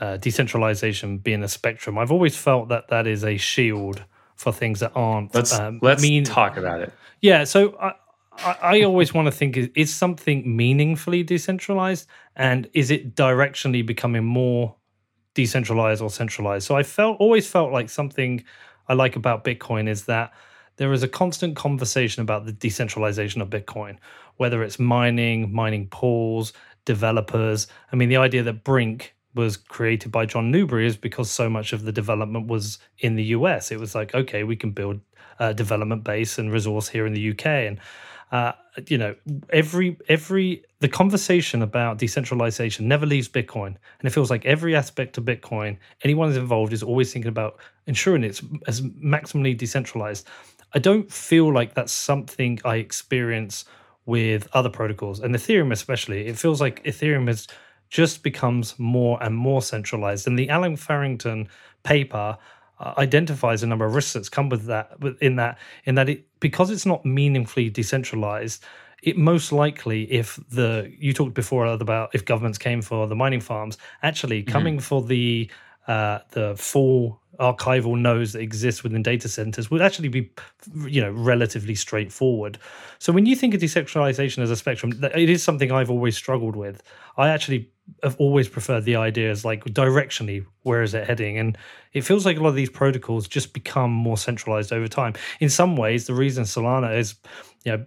uh, decentralization being a spectrum. I've always felt that that is a shield for things that aren't.
Let's
um,
let's
mean-
talk about it.
Yeah, so I, I, I always want to think is, is something meaningfully decentralized, and is it directionally becoming more decentralized or centralized? So I felt always felt like something I like about Bitcoin is that there is a constant conversation about the decentralization of Bitcoin, whether it's mining, mining pools, developers. I mean, the idea that Brink was created by John Newbery is because so much of the development was in the US. It was like, okay, we can build a development base and resource here in the UK. And uh, you know, every every the conversation about decentralization never leaves Bitcoin, and it feels like every aspect of Bitcoin, anyone involved is always thinking about ensuring it's as maximally decentralized. I don't feel like that's something I experience with other protocols and Ethereum especially. It feels like Ethereum has just becomes more and more centralized, and the Allen Farrington paper uh, identifies a number of risks that's come with that in that in that it because it's not meaningfully decentralized it most likely if the you talked before about if governments came for the mining farms actually coming for the uh, the full archival nodes that exist within data centers would actually be you know relatively straightforward. So when you think of decentralization as a spectrum it is something i've always struggled with. I actually have always preferred the ideas like directionally where is it heading? And it feels like a lot of these protocols just become more centralized over time. In some ways the reason solana is you know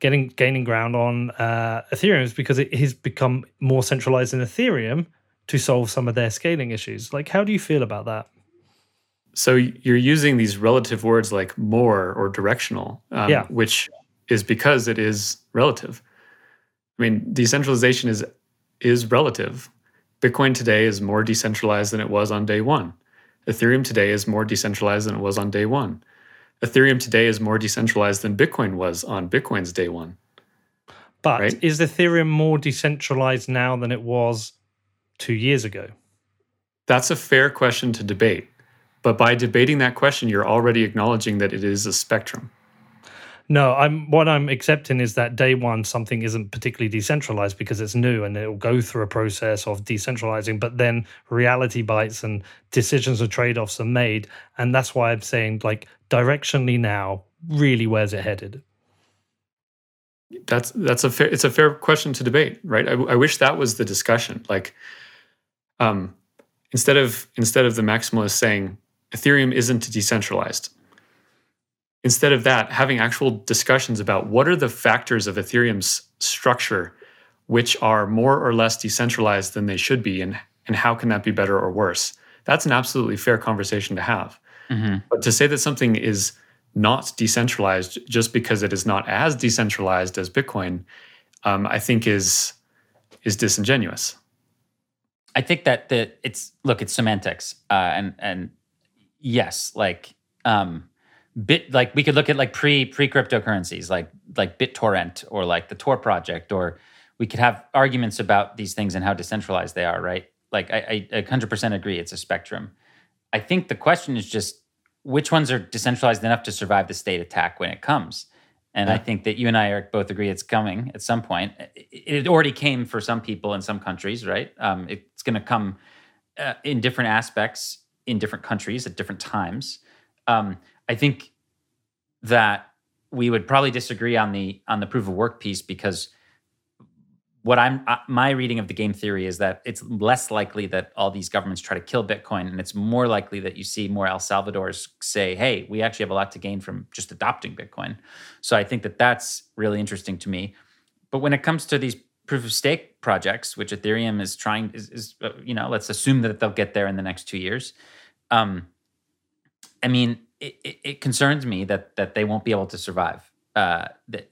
getting gaining ground on uh, ethereum is because it has become more centralized in ethereum to solve some of their scaling issues. Like how do you feel about that
So you're using these relative words like more or directional, um,
Yeah.
which is because it is relative. I mean, decentralization is is relative. Bitcoin today is more decentralized than it was on day one. Ethereum today is more decentralized than it was on day one. Ethereum today is more decentralized than Bitcoin was on Bitcoin's day one.
but
Right.
is ethereum more decentralized now than it was two years ago
That's a fair question to debate. But by debating that question, you're already acknowledging that it is a spectrum.
No, I'm what I'm accepting is that day one something isn't particularly decentralized because it's new and it'll go through a process of decentralizing, but then reality bites and decisions or trade-offs are made. And that's why I'm saying like directionally now, really where's it headed?
that's that's a fair it's a fair question to debate right I, I wish that was the discussion like um instead of instead of the maximalist saying ethereum isn't decentralized instead of that having actual discussions about what are the factors of ethereum's structure which are more or less decentralized than they should be and and how can that be better or worse That's an absolutely fair conversation to have.
hmm
But to say that something is not decentralized just because it is not as decentralized as Bitcoin, um, I think is is disingenuous.
I think that the it's look, it's semantics, uh, and and yes, like um, bit like we could look at like pre pre cryptocurrencies, like like BitTorrent or like the Tor project, or we could have arguments about these things and how decentralized they are, right? Like I, I 100% agree, it's a spectrum. I think the question is just which ones are decentralized enough to survive the state attack when it comes. And I think that you and I, Eric, both agree it's coming at some point. It it already came for some people in some countries, right? Um, it's going to come uh, in different aspects in different countries at different times. Um, I think that we would probably disagree on the on the proof of work piece because what I'm uh, my reading of the game theory is that it's less likely that all these governments try to kill Bitcoin, and it's more likely that you see more El Salvadors say, "Hey, we actually have a lot to gain from just adopting Bitcoin." So I think that that's really interesting to me. But when it comes to these proof of stake projects, which Ethereum is trying, is, is uh, you know, let's assume that they'll get there in the next two years. Um, I mean, it, it, it concerns me that that they won't be able to survive uh, the,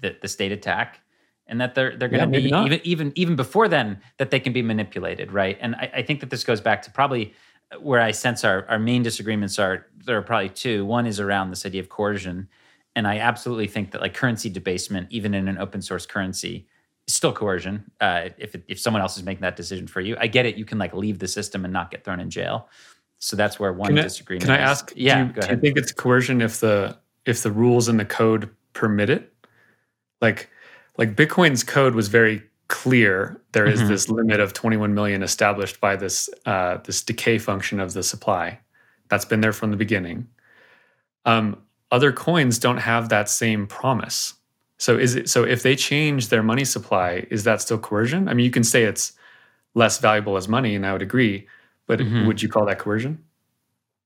the the state attack, and that they're they're going to
maybe
be even even even before then that they can be manipulated, right? And I, I think that this goes back to probably where I sense our our main disagreements are. There are probably two. One is around this idea of coercion, and I absolutely think that like currency debasement, even in an open source currency, still coercion. Uh, if it, if someone else is making that decision for you, I get it. You can like leave the system and not get thrown in jail. So that's where one
Can I,
disagreement.
can I
is.
ask?
Yeah,
do you,
go
do you think it's coercion if the if the rules in the code permit it? Like like Bitcoin's code was very clear. There is
Mhm.
this limit of 21 million established by this uh, this decay function of the supply. That's been there from the beginning. Um, other coins don't have that same promise. So is it so if they change their money supply, is that still coercion? I mean, you can say it's less valuable as money, and I would agree, but
Mhm.
would you call that coercion?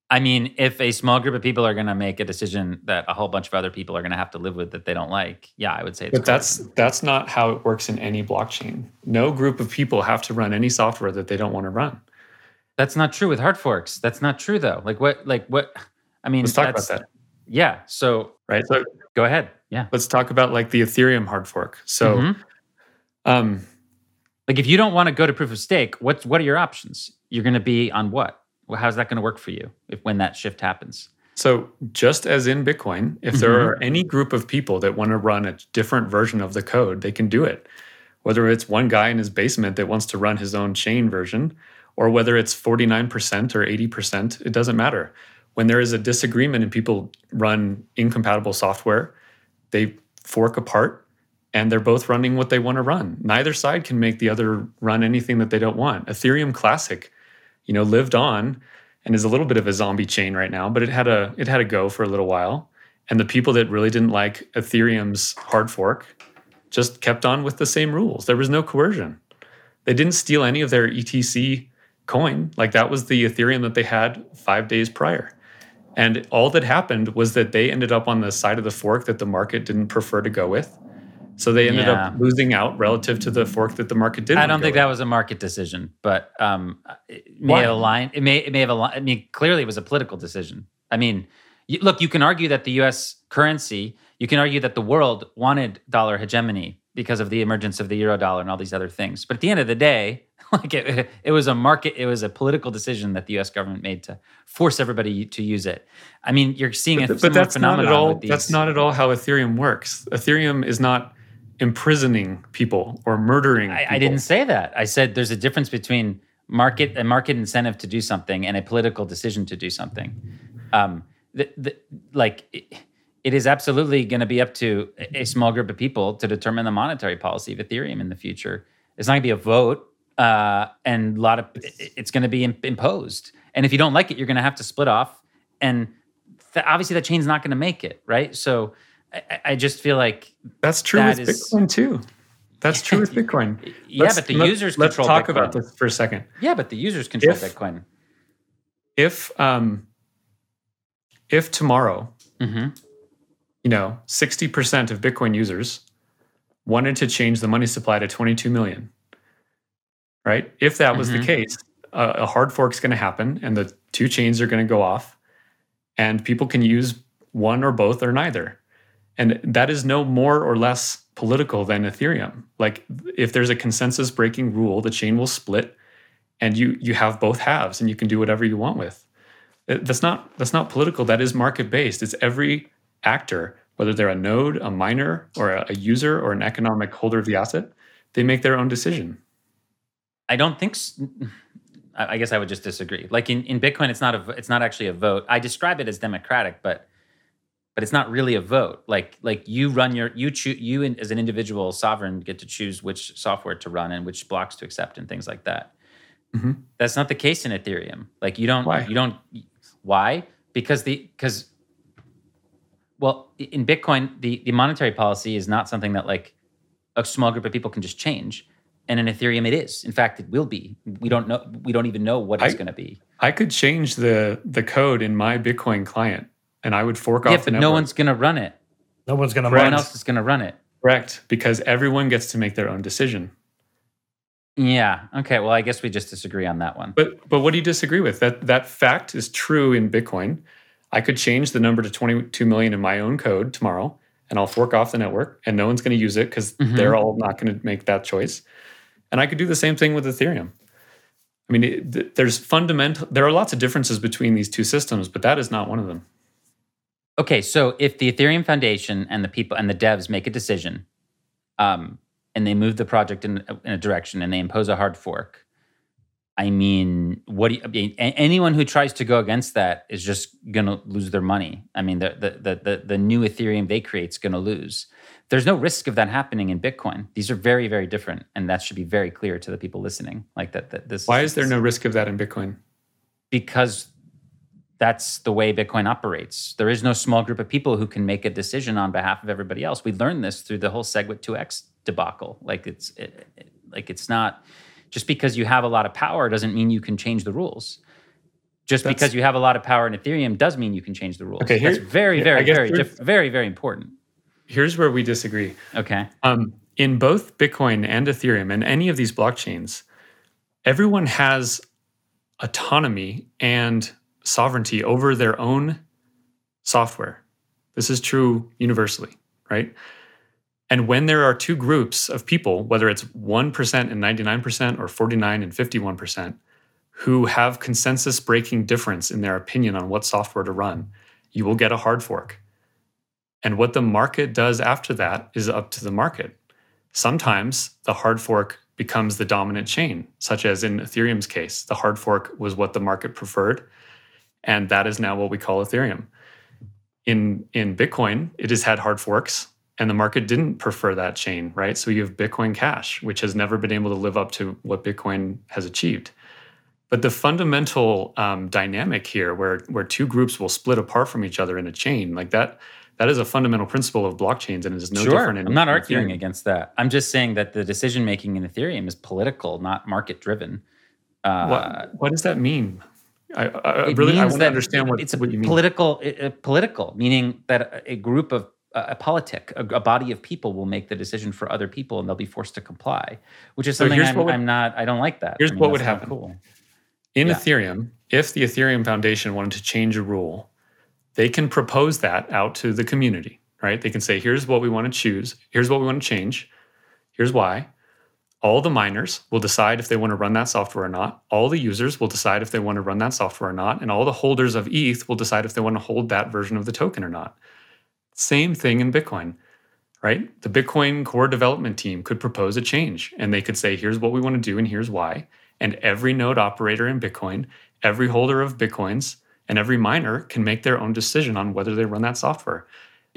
I mean, if a small group of people are going to make a decision that a whole bunch of other people are going to have to live with that they don't like, yeah, I would say it's
But that's that's not how it works in any blockchain. No group of people have to run any software that they don't want to run.
that's not true with hard forks. That's not true though. Like what? Like what? I mean,
Let's talk about that,
Yeah. So
right? So
go ahead. Yeah.
let's talk about like the Ethereum hard fork. So,
Mhm.
um,
like if you don't want to go to proof of stake, what's what are your options? You're going to be on what? Well, how's that going to work for you if when that shift happens?
so just as in Bitcoin, if there
Mhm.
are any group of people that want to run a different version of the code, they can do it. Whether it's one guy in his basement that wants to run his own chain version, or whether it's 49% or 80%, it doesn't matter. When there is a disagreement and people run incompatible software, they fork apart and they're both running what they want to run. Neither side can make the other run anything that they don't want. Ethereum Classic, you know, lived on and is a little bit of a zombie chain right now, but it had a it had a go for a little while. And the people that really didn't like Ethereum's hard fork just kept on with the same rules. There was no coercion. They didn't steal any of their ETC coin. Like that was the Ethereum that they had 5 days prior. And all that happened was that they ended up on the side of the fork that the market didn't prefer to go with. So they ended
Yeah.
up losing out relative to the fork that the market did.
I don't think that was a market decision, but um, it may
Why?
have aligned. It may it may have aligned. I mean, clearly it was a political decision. I mean, you, look, you can argue that the U.S. currency, you can argue that the world wanted dollar hegemony because of the emergence of the euro dollar and all these other things. But at the end of the day, like it, it was a market, it was a political decision that the U.S. government made to force everybody to use it. I mean, you're seeing a
but, but
similar
that's not
phenomenon
at all that's not at all how ethereum works ethereum is not imprisoning people or murdering
I, I didn't say that. I said there's a difference between market a market incentive to do something and a political decision to do something. Um, the, the, like it, it is absolutely going to be up to a- a small group of people to determine the monetary policy of Ethereum in the future. It's not going to be a vote, uh, and a lot of it's going to be imposed. And if you don't like it, you're going to have to split off. And th- obviously, that chain's not going to make it, right? So. I- I, just feel like
that's true
that
with
is-
bitcoin too that's true with bitcoin
yeah,
Let's-
but the
let-
users
let's
control
talk
Bitcoin.
about this for a second
Yeah, but the users control
If-
Bitcoin.
if um if tomorrow
hmm
you know 60% of bitcoin users wanted to change the money supply to 22 million right if that was
Mhm.
the case a, a hard fork's going to happen and the two chains are going to go off and people can use one or both or neither. And that is no more or less political than Ethereum. Like if there's a consensus breaking rule, the chain will split and you you have both halves and you can do whatever you want with. That's not that's not political. That is market based. It's every actor, whether they're a node, a miner, or a, a user or an economic holder of the asset, they make their own decision.
I don't think. So. I guess I would just disagree. Like in, in Bitcoin, it's not a it's not actually a vote. I describe it as democratic, but but it's not really a vote. Like like you run your you choose you as an individual sovereign get to choose which software to run and which blocks to accept and things like that. Mm-hmm. That's not the case in Ethereum. Like you don't
why?
you don't why because the because well in Bitcoin the the monetary policy is not something that like a small group of people can just change and in Ethereum it is. In fact, it will be. We don't know. We don't even know what it's going to be.
I could change the the code in my Bitcoin client, and I would fork
yeah,
off.
but
the
no one's going to run it.
No one's going to
No one else is going to run it.
Correct, because everyone gets to make their own decision.
Yeah. Okay. Well, I guess we just disagree on that one.
But but what do you disagree with? That that fact is true in Bitcoin. I could change the number to 22 million in my own code tomorrow, and I'll fork off the network, and no one's going to use it because
Mhm.
they're all not going to make that choice. And I could do the same thing with Ethereum. I mean, it, there's fundamental. There are lots of differences between these two systems, but that is not one of them.
Okay, so if the Ethereum Foundation and the people and the devs make a decision, um, and they move the project in, in a direction and they impose a hard fork, I mean, what do you, I mean, anyone who tries to go against that is just going to lose their money. I mean, the the the the, the new Ethereum they create is going to lose. There's no risk of that happening in Bitcoin. These are very very different, and that should be very clear to the people listening. Like that, that this.
Why is there no risk of that in Bitcoin?
because that's the way Bitcoin operates. There is no small group of people who can make a decision on behalf of everybody else. We learned this through the whole Segwit 2x debacle. Like it's it, it- like it's not just because you have a lot of power doesn't mean you can change the rules. Just
That's-
because you have a lot of power in Ethereum does mean you can change the rules.
Okay, here-
that's very, very, very, diff- very, very important.
Here's where we disagree.
Okay.
Um, in both Bitcoin and Ethereum and any of these blockchains, everyone has autonomy and sovereignty over their own software. This is true universally, right? And when there are two groups of people, whether it's 1% and 99% or 49 and 51%, who have consensus breaking difference in their opinion on what software to run, you will get a hard fork. And what the market does after that is up to the market. Sometimes the hard fork becomes the dominant chain, such as in Ethereum's case. The hard fork was what the market preferred, and that is now what we call Ethereum. In, in Bitcoin, it has had hard forks, and the market didn't prefer that chain, right? So you have Bitcoin Cash, which has never been able to live up to what Bitcoin has achieved. But the fundamental um, dynamic here, where where two groups will split apart from each other in a chain, like that, that is a fundamental principle of blockchains, and it is no
sure.
different. In,
I'm not
in
arguing
Ethereum.
against that. I'm just saying that the decision making in Ethereum is political, not market driven. Uh,
what, what does that mean? I, I, really I want to understand what,
it's a
what you mean.
political it- it- political meaning that a- a group of a politic a, a body of people will make the decision for other people and they'll be forced to comply which is
So
something I'm,
would-
I'm not i don't like that
here's
I mean,
what would happen.
cool
In
Yeah.
Ethereum, if the Ethereum Foundation wanted to change a rule, they can propose that out to the community, right? They can say, here's what we want to choose, here's what we want to change, here's why. All the miners will decide if they want to run that software or not. All the users will decide if they want to run that software or not. And all the holders of ETH will decide if they want to hold that version of the token or not. Same thing in Bitcoin, right? The Bitcoin core development team could propose a change and they could say, here's what we want to do and here's why. And every node operator in Bitcoin, every holder of Bitcoins, and every miner can make their own decision on whether they run that software.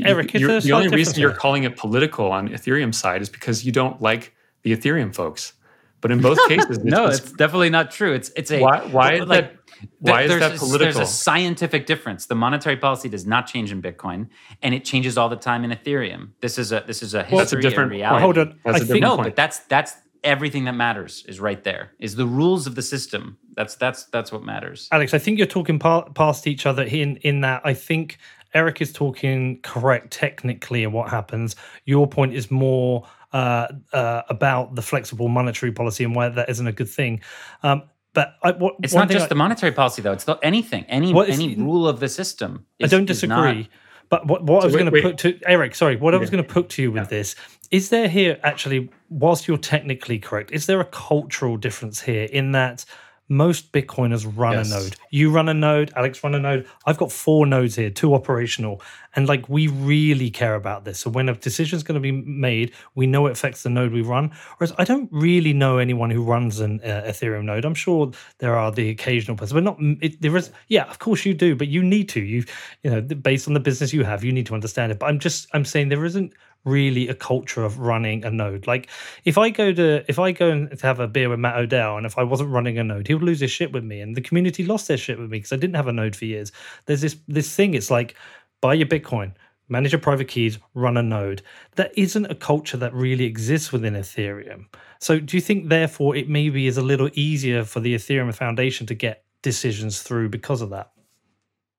Eric, a
the only reason you're calling it political on Ethereum side is because you don't like the Ethereum folks. But in both cases, it's,
no
it's-
it's definitely not true it's it's a
why, why is
like,
that? Why is
there's
that political?
There's a scientific difference. The monetary policy does not change in Bitcoin, and it changes all the time in Ethereum. This is a this is a history
That's a different-
and
well,
reality.
Hold on.
That's
I
a different
no,
point.
but that's that's everything that matters is right there. Is the rules of the system. That's that's that's what matters.
Alex, I think you're talking pa- past each other in in that I think Eric is talking correct technically in what happens. Your point is more uh, uh, about the flexible monetary policy and why that isn't a good thing. Um, But I, what,
It's not just
I-
the monetary policy, though. It's the, anything, any
Well,
any rule of the system.
I don't disagree.
not-
but what, what I was going to put to Eric, sorry, what I was going to put to you with this is there here actually, whilst you're technically correct, is there a cultural difference here in that most Bitcoiners run
Yes.
a node? You run a node, Alex run a node. I've got four nodes here, two operational, and like we really care about this. So when a decision is going to be made, we know it affects the node we run. Whereas I don't really know anyone who runs an uh, Ethereum node. I'm sure there are the occasional person, but not it, there is. Yeah, of course you do, but you need to. You you know based on the business you have, you need to understand it. But I'm just I'm saying there isn't really a culture of running a node. Like if I go to if I go to have a beer with Matt Odell, and if I wasn't running a node, he would lose his shit with me, and the community lost their shit with me because I didn't have a node for years. There's this this thing. It's like buy your Bitcoin, manage your private keys, run a node. That isn't a culture that really exists within Ethereum. So do you think therefore it maybe is a little easier for the Ethereum Foundation to get decisions through because of that?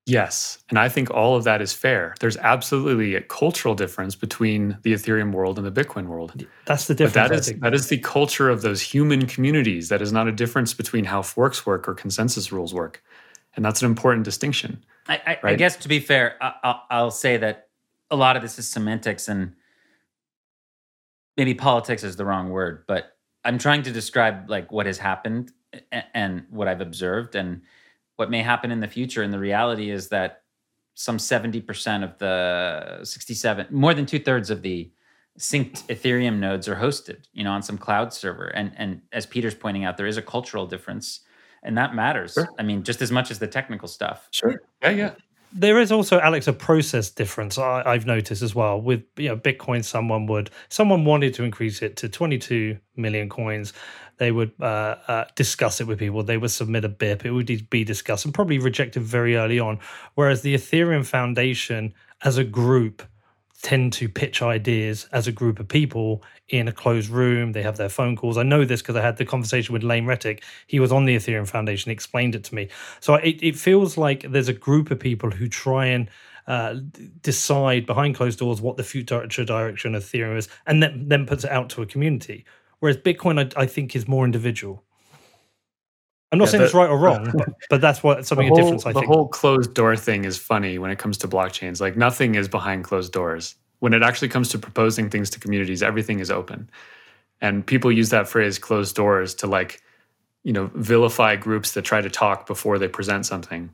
Yes. And I think all of that is fair. There's absolutely a cultural difference between the Ethereum world and the Bitcoin world.
That's the difference.
that
I
is
think.
that is the culture of those human communities. That is not a difference between how forks work or consensus rules work. And that's an important distinction.
I, I, I guess to be fair, I, I'll, I'll say that a lot of this is semantics and maybe politics is the wrong word, but I'm trying to describe like what has happened and, and what I've observed and what may happen in the future. And the reality is that some 70% of the 67, more than two thirds of the synced Ethereum nodes are hosted, you know, on some cloud server. And and as Peter's pointing out, there is a cultural difference, and that matters.
Sure.
I mean, just as much as the technical stuff.
Sure. Yeah, yeah.
there is also alex a process difference I, i've noticed as well with you know bitcoin someone would someone wanted to increase it to 22 million coins they would uh, uh, discuss it with people they would submit a bip it would be discussed and probably rejected very early on whereas the ethereum foundation as a group tend to pitch ideas as a group of people in a closed room. They have their phone calls. I know this because I had the conversation with Lane Rettig. He was on the Ethereum Foundation, explained it to me. So it, it feels like there's a group of people who try and uh, decide behind closed doors what the future direction of Ethereum is, and then, then puts it out to a community. Whereas Bitcoin, I, I think, is more individual. I'm not
Yeah,
saying
the-
it's right or wrong, but, but that's what something
the
a difference. I
the
think.
The whole closed door thing is funny when it comes to blockchains. Like nothing is behind closed doors. When it actually comes to proposing things to communities, everything is open. And people use that phrase closed doors to like, you know, vilify groups that try to talk before they present something.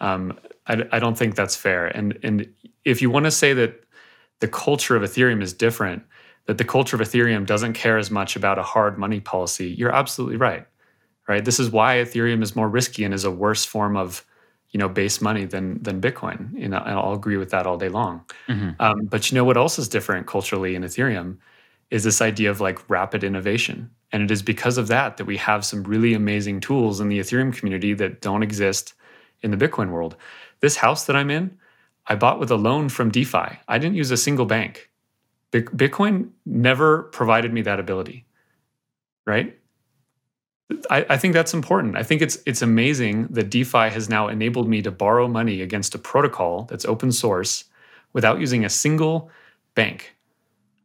Um, I, I don't think that's fair. And and if you want to say that the culture of Ethereum is different, that the culture of Ethereum doesn't care as much about a hard money policy, you're absolutely right. Right. This is why Ethereum is more risky and is a worse form of, you know, base money than than Bitcoin. You know, and I'll agree with that all day long.
Mhm.
Um, but you know what else is different culturally in Ethereum is this idea of like rapid innovation. And it is because of that that we have some really amazing tools in the Ethereum community that don't exist in the Bitcoin world. This house that I'm in, I bought with a loan from DeFi. I didn't use a single bank. Bit- Bitcoin never provided me that ability. Right? I, I think that's important. I think it's it's amazing that DeFi has now enabled me to borrow money against a protocol that's open source without using a single bank.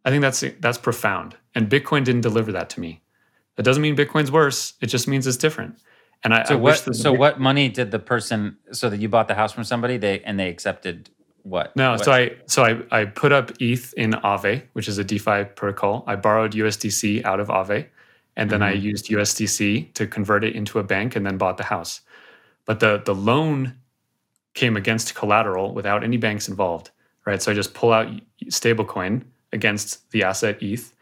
I think that's that's profound. And Bitcoin didn't deliver that to me. That doesn't mean Bitcoin's worse. It just means it's different. And I,
So
I wish
what? So what money did the person? So that you bought the house from somebody, they and they accepted what?
No,
What-
so I so I, I put up ETH in Aave, which is a DeFi protocol. I borrowed USDC out of Aave, and then I mm-hmm. used USDC to convert it into a bank and then bought the house. But the the loan came against collateral without any banks involved, right? So I just pull out stablecoin against the asset ETH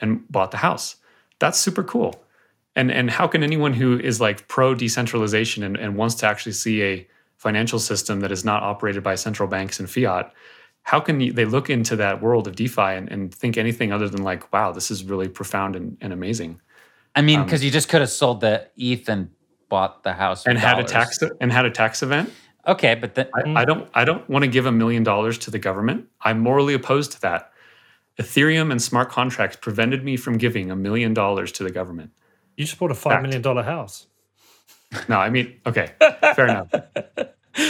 and bought the house. That's super cool. And and how can anyone who is like pro decentralization and, and wants to actually see a financial system that is not operated by central banks and fiat, how can they look into that world of DeFi and, and think anything other than like, wow, this is really profound and, and amazing?
I mean,
um,
because you just could have sold the ETH and bought the house
And
with
had a tax and had a tax event.
Okay, but then
I, I don't I don't want to give a million dollars to the government. I'm morally opposed to that. Ethereum and smart contracts prevented me from giving a million dollars to the government.
You just bought a five
Fact.
million dollar house.
No, I mean, okay, fair enough.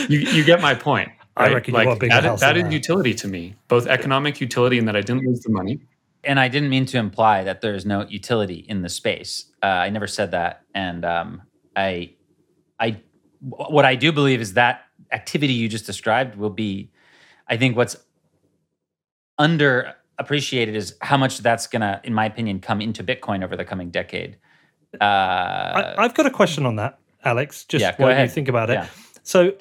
You you get my point.
I reckon
like
bought bigger
that,
house
that
than
is
that.
utility to me, both economic utility and that I didn't lose the money.
and I didn't mean to imply that there is no utility in the space. Uh, I never said that, and um, I, I, what I do believe is that activity you just described will be, I think, what's underappreciated is how much that's gonna, in my opinion, come into Bitcoin over the coming decade. Uh,
I, I've got a question on that, Alex. Just
Yeah, go
while you think about it.
Yeah.
So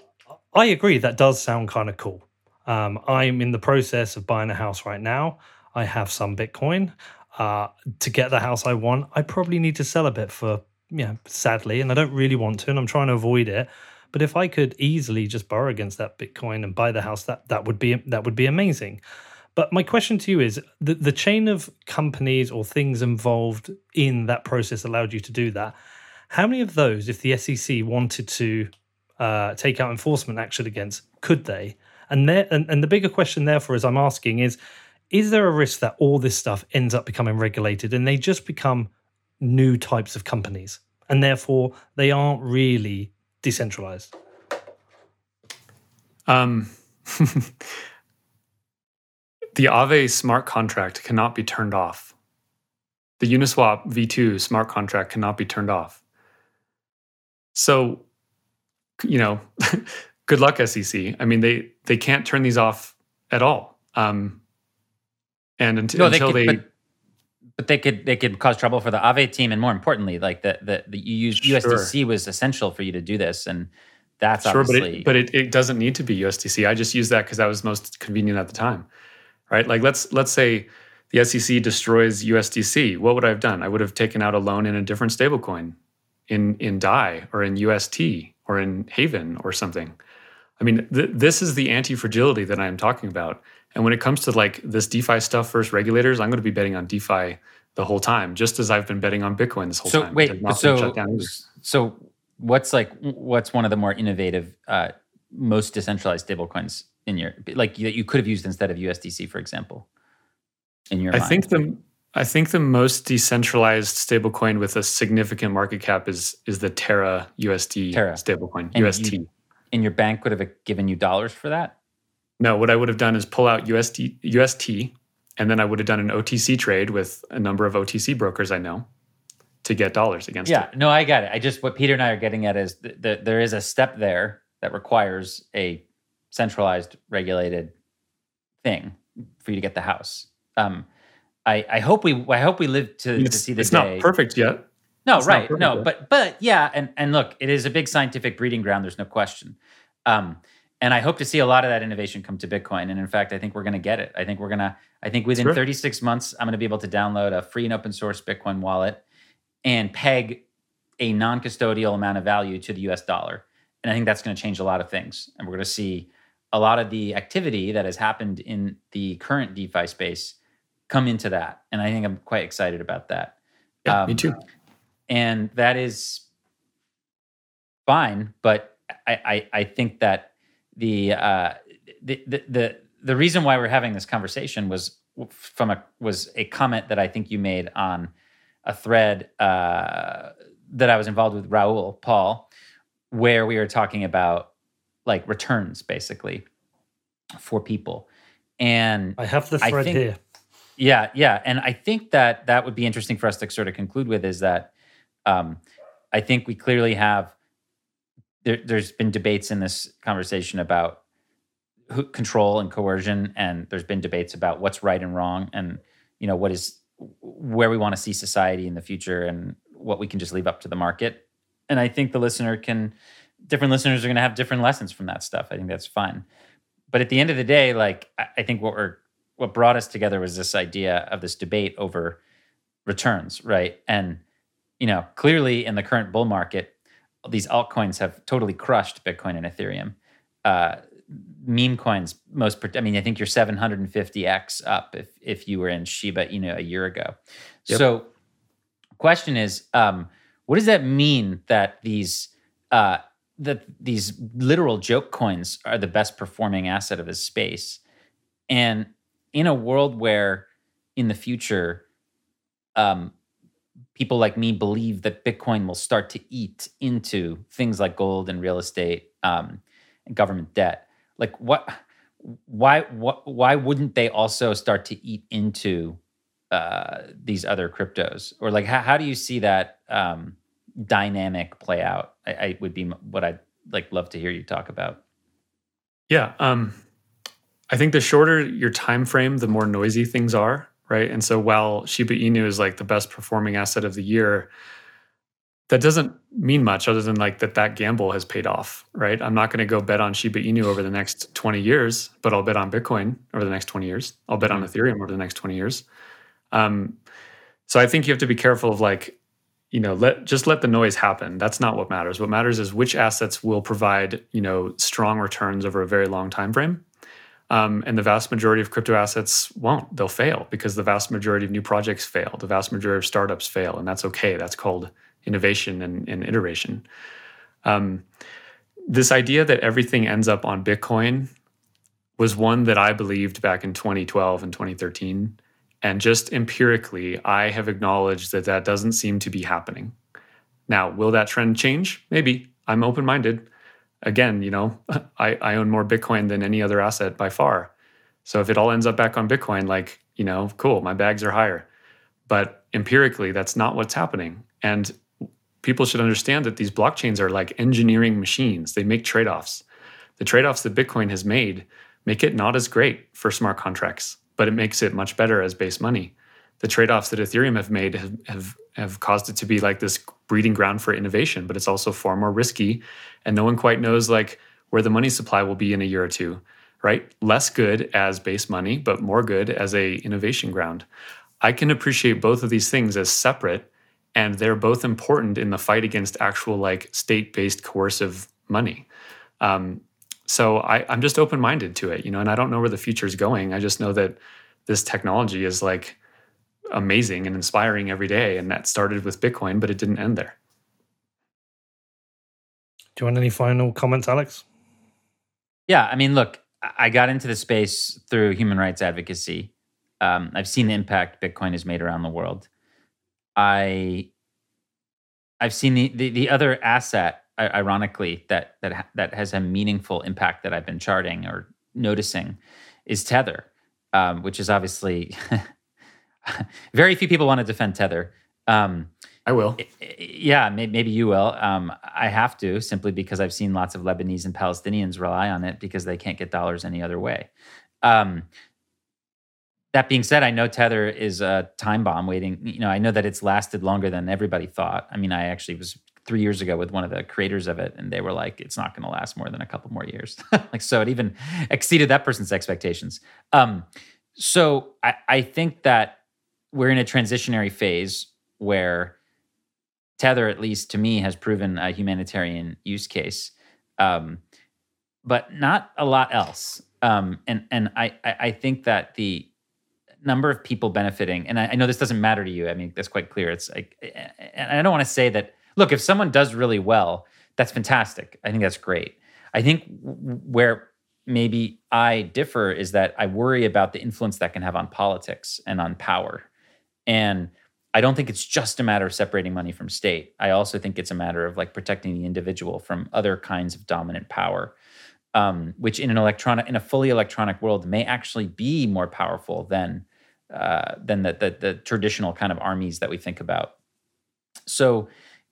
I agree that does sound kind of cool. Um, I'm in the process of buying a house right now. I have some Bitcoin. Uh, to get the house I want, I probably need to sell a bit for, yeah, sadly, and I don't really want to, and I'm trying to avoid it. But if I could easily just borrow against that Bitcoin and buy the house, that that would be that would be amazing. But my question to you is the, the chain of companies or things involved in that process allowed you to do that. How many of those, if the SEC wanted to uh, take out enforcement action against, could they? And, there, and and the bigger question, therefore, as I'm asking, is: Is there a risk that all this stuff ends up becoming regulated and they just become new types of companies, and therefore they aren't really decentralized?
Um, the Aave smart contract cannot be turned off. The Uniswap v2 smart contract cannot be turned off. So, you know, good luck, SEC. I mean, they they can't turn these off at all. Um, and unt-
No, they
until
could,
they,
but, but they could they could cause trouble for the Aave team, and more importantly, like the the, the you use
Sure.
USDC was essential for you to do this, and that's
sure, but it, but it, it doesn't need to be USDC. I just used that because that was most convenient at the time, right? Like let's let's say the SEC destroys USDC. What would I have done? I would have taken out a loan in a different stablecoin, in in DAI or in UST or in Haven or something. I mean, th- this is the anti fragility that I am talking about. And when it comes to like this DeFi stuff versus regulators, I'm going to be betting on DeFi the whole time, just as I've been betting on Bitcoin this whole
so
time.
wait,
It's
but
not been
so so what's like what's one of the more innovative, uh, most decentralized stablecoins in your like that you could have used instead of USDC, for example, in your
I
mind?
think the I think the most decentralized stablecoin with a significant market cap is is the Terra USD
Terra.
stablecoin
And
UST.
you- and your bank would have given you dollars for that.
no, what I would have done is pull out USD UST, and then I would have done an OTC trade with a number of OTC brokers I know to get dollars against
Yeah,
it.
no, I got it. I just what Peter and I are getting at is th- th- there is a step there that requires a centralized, regulated thing for you to get the house. Um, I, I hope we I hope we live to, to
It's,
see the
it's
day.
not perfect yet.
No,
It's
right. No,
yet.
but but yeah, and and look, it is a big scientific breeding ground. There's no question. Um, and I hope to see a lot of that innovation come to Bitcoin. And in fact, I think we're going to get it. I think we're going to. I think within
Sure.
36 months, I'm going to be able to download a free and open source Bitcoin wallet and peg a non-custodial amount of value to the U.S. dollar. And I think that's going to change a lot of things. And we're going to see a lot of the activity that has happened in the current DeFi space come into that. And I think I'm quite excited about that.
Yeah,
Um,
me too.
and that is fine. But I, I, I think that the, uh, the the the the reason why we're having this conversation was from a was a comment that I think you made on a thread uh, that I was involved with Raoul Pal, where we were talking about like returns basically for people, and
I have the thread
think-
here.
Yeah, yeah, and I think that that would be interesting for us to sort of conclude with is that um, I think we clearly have there, there's been debates in this conversation about who, control and coercion, and there's been debates about what's right and wrong, and you know what is where we want to see society in the future, and what we can just leave up to the market. And I think the listener can different listeners are going to have different lessons from that stuff. I think that's fine. But at the end of the day, like I think what we're what brought us together was this idea of this debate over returns, right? And you know, clearly in the current bull market, these altcoins have totally crushed Bitcoin and Ethereum. Uh, meme coins, most, I mean, I think you're 750x up if if you were in Shiba, you know, a year ago.
Yep.
So, question is, um, what does that mean that these uh, that these literal joke coins are the best performing asset of this space? And in a world where in the future, um, people like me believe that Bitcoin will start to eat into things like gold and real estate um, and government debt. Like what? Why? What? Why wouldn't they also start to eat into uh, these other cryptos? Or like, how, how do you see that um, dynamic play out? I, I would be what I'd like love to hear you talk about.
Yeah, um, I think the shorter your time frame, the more noisy things are, right? And so while Shiba Inu is like the best performing asset of the year, that doesn't mean much other than like that that gamble has paid off, right? I'm not going to go bet on Shiba Inu over the next 20 years, but I'll bet on Bitcoin over the next 20 years. I'll bet on mm-hmm. Ethereum over the next 20 years. Um, so I think you have to be careful of like, you know, let just let the noise happen. That's not what matters. What matters is which assets will provide, you know, strong returns over a very long time frame. Um, and the vast majority of crypto assets won't. They'll fail because the vast majority of new projects fail. The vast majority of startups fail, and that's okay. That's called innovation and, and iteration. Um, this idea that everything ends up on Bitcoin was one that I believed back in 2012 and 2013. And just empirically, I have acknowledged that that doesn't seem to be happening. Now, will that trend change? Maybe. I'm open minded. Again, you know, I, I own more Bitcoin than any other asset by far. So if it all ends up back on Bitcoin, like, you know, cool, my bags are higher. But empirically, that's not what's happening. And people should understand that these blockchains are like engineering machines. They make trade offs. The trade offs that Bitcoin has made make it not as great for smart contracts, but it makes it much better as base money. The trade offs that Ethereum have made have, have, have caused it to be like this breeding ground for innovation, but it's also far more risky. And no one quite knows like where the money supply will be in a year or two, right? Less good as base money, but more good as a innovation ground. I can appreciate both of these things as separate and they're both important in the fight against actual like state-based coercive money. Um, so I, I'm just open-minded to it, you know, and I don't know where the future is going. I just know that this technology is like amazing and inspiring every day, and that started with Bitcoin, but it didn't end there.
Do you want any final comments, Alex?
Yeah, I mean, look, I got into the space through human rights advocacy. Um, I've seen the impact Bitcoin has made around the world. I I've seen the, the, the other asset, ironically, that that that has a meaningful impact that I've been charting or noticing is Tether, um, which is obviously very few people want to defend Tether. Um,
I will.
Yeah, maybe you will. Um, I have to simply because I've seen lots of Lebanese and Palestinians rely on it because they can't get dollars any other way. Um, that being said, I know Tether is a time bomb waiting. You know, I know that it's lasted longer than everybody thought. I mean, I actually was three years ago with one of the creators of it, and they were like, "It's not going to last more than a couple more years." like, so it even exceeded that person's expectations. Um, so I, I think that we're in a transitionary phase where Tether, at least to me, has proven a humanitarian use case, um, but not a lot else. Um, and and I I think that the number of people benefiting, and I, I know this doesn't matter to you. I mean, that's quite clear. It's like, and I don't want to say that. Look, if someone does really well, that's fantastic. I think that's great. I think where maybe I differ is that I worry about the influence that can have on politics and on power. And I don't think it's just a matter of separating money from state. I also think it's a matter of like protecting the individual from other kinds of dominant power um, which in an electronic in a fully electronic world may actually be more powerful than uh, than the, the, the traditional kind of armies that we think about. So,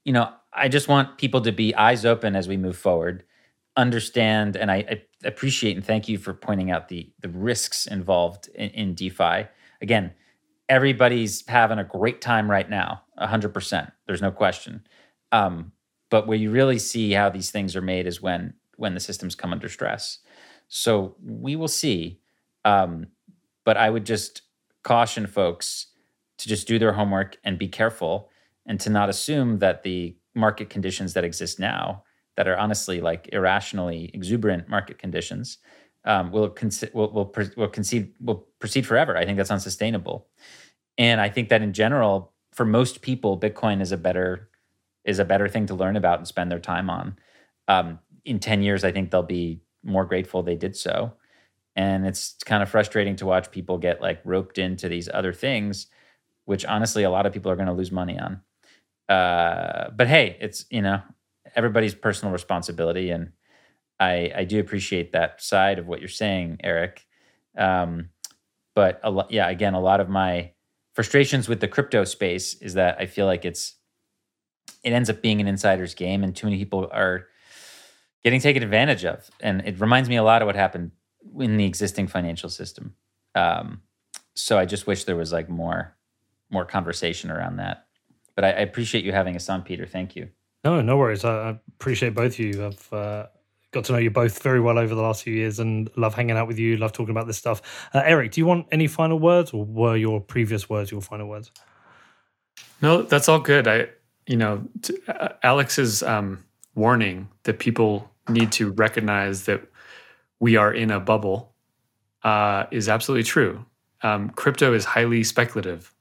you know, I just want people to be eyes open as we move forward, understand, and I, I appreciate and thank you for pointing out the the risks involved in, in DeFi. Again, everybody's having a great time right now, hundred percent. There's no question. Um, but where you really see how these things are made is when when the systems come under stress. So we will see. Um, but I would just caution folks to just do their homework and be careful and to not assume that the market conditions that exist now that are honestly like irrationally exuberant market conditions um, will, consi- will, will, will concede will proceed forever. I think that's unsustainable. And I think that in general, for most people, Bitcoin is a better is a better thing to learn about and spend their time on. Um, in 10 years, I think they'll be more grateful they did so and it's kind of frustrating to watch people get like roped into these other things which honestly a lot of people are going to lose money on uh, but hey it's you know everybody's personal responsibility and i i do appreciate that side of what you're saying eric um, but a yeah again a lot of my frustrations with the crypto space is that i feel like it's it ends up being an insider's game, and too many people are getting taken advantage of. And it reminds me a lot of what happened in the existing financial system. Um, so I just wish there was like more more conversation around that. But I, I appreciate you having us on, Peter. Thank you.
No, no worries. I, appreciate both of you. I've uh, got to know you both very well over the last few years and love hanging out with you, love talking about this stuff. Uh, Eric, do you want any final words or were your previous words your final words?
No, that's all good. I, you know, t- uh, Alex's um, warning that people need to recognize that we are in a bubble uh, is absolutely true. Um, crypto is highly speculative,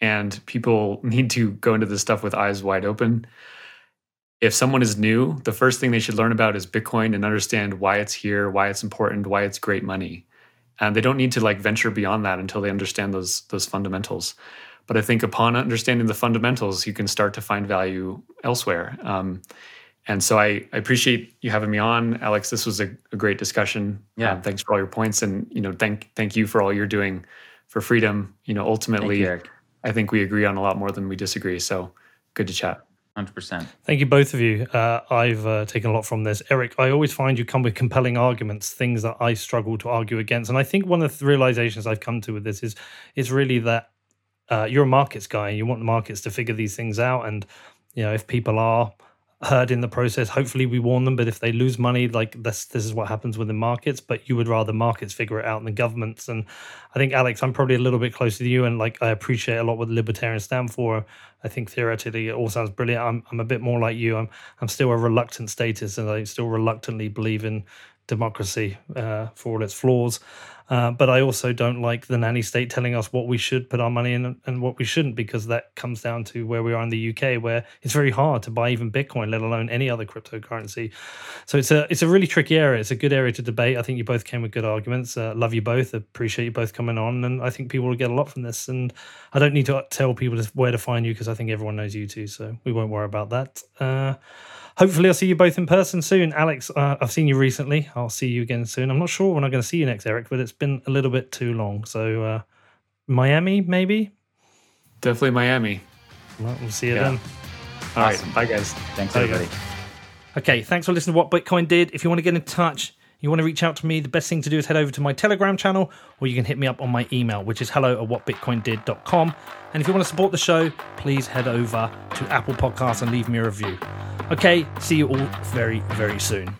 and people need to go into this stuff with eyes wide open if someone is new, the first thing they should learn about is Bitcoin and understand why it's here, why it's important, why it's great money. And they don't need to like venture beyond that until they understand those those fundamentals. But I think upon understanding the fundamentals, you can start to find value elsewhere. Um, and so I, I, appreciate you having me on, Alex. This was a, a great discussion.
Yeah.
Um, thanks for all your points, and you know, thank thank you for all you're doing for freedom. You know, ultimately,
you,
I think we agree on a lot more than we disagree. So good to chat.
100%.
Thank you, both of you. Uh, I've uh, taken a lot from this. Eric, I always find you come with compelling arguments, things that I struggle to argue against. And I think one of the realizations I've come to with this is is really that uh, you're a markets guy and you want the markets to figure these things out. And, you know, if people are hurt in the process. Hopefully, we warn them. But if they lose money, like this, this is what happens within markets. But you would rather markets figure it out than governments. And I think Alex, I'm probably a little bit closer to you, and like I appreciate a lot what libertarians stand for. I think theoretically it all sounds brilliant. I'm I'm a bit more like you. I'm I'm still a reluctant statist, and I still reluctantly believe in democracy uh, for all its flaws. Uh, but I also don't like the nanny state telling us what we should put our money in and what we shouldn't, because that comes down to where we are in the UK, where it's very hard to buy even Bitcoin, let alone any other cryptocurrency. So it's a it's a really tricky area. It's a good area to debate. I think you both came with good arguments. Uh, love you both. Appreciate you both coming on, and I think people will get a lot from this. And I don't need to tell people where to find you because I think everyone knows you too. So we won't worry about that. Uh, hopefully I'll see you both in person soon. Alex, uh, I've seen you recently. I'll see you again soon. I'm not sure when I'm going to see you next, Eric, but it's been a little bit too long. So uh, Miami, maybe.
Definitely Miami.
Well, we'll see you yeah. then.
All awesome. right, bye guys.
Thanks bye everybody. Guys.
Okay, thanks for listening to what Bitcoin did. If you want to get in touch, you want to reach out to me, the best thing to do is head over to my Telegram channel, or you can hit me up on my email, which is hello at whatbitcoindid.com. And if you want to support the show, please head over to Apple Podcasts and leave me a review. Okay, see you all very, very soon.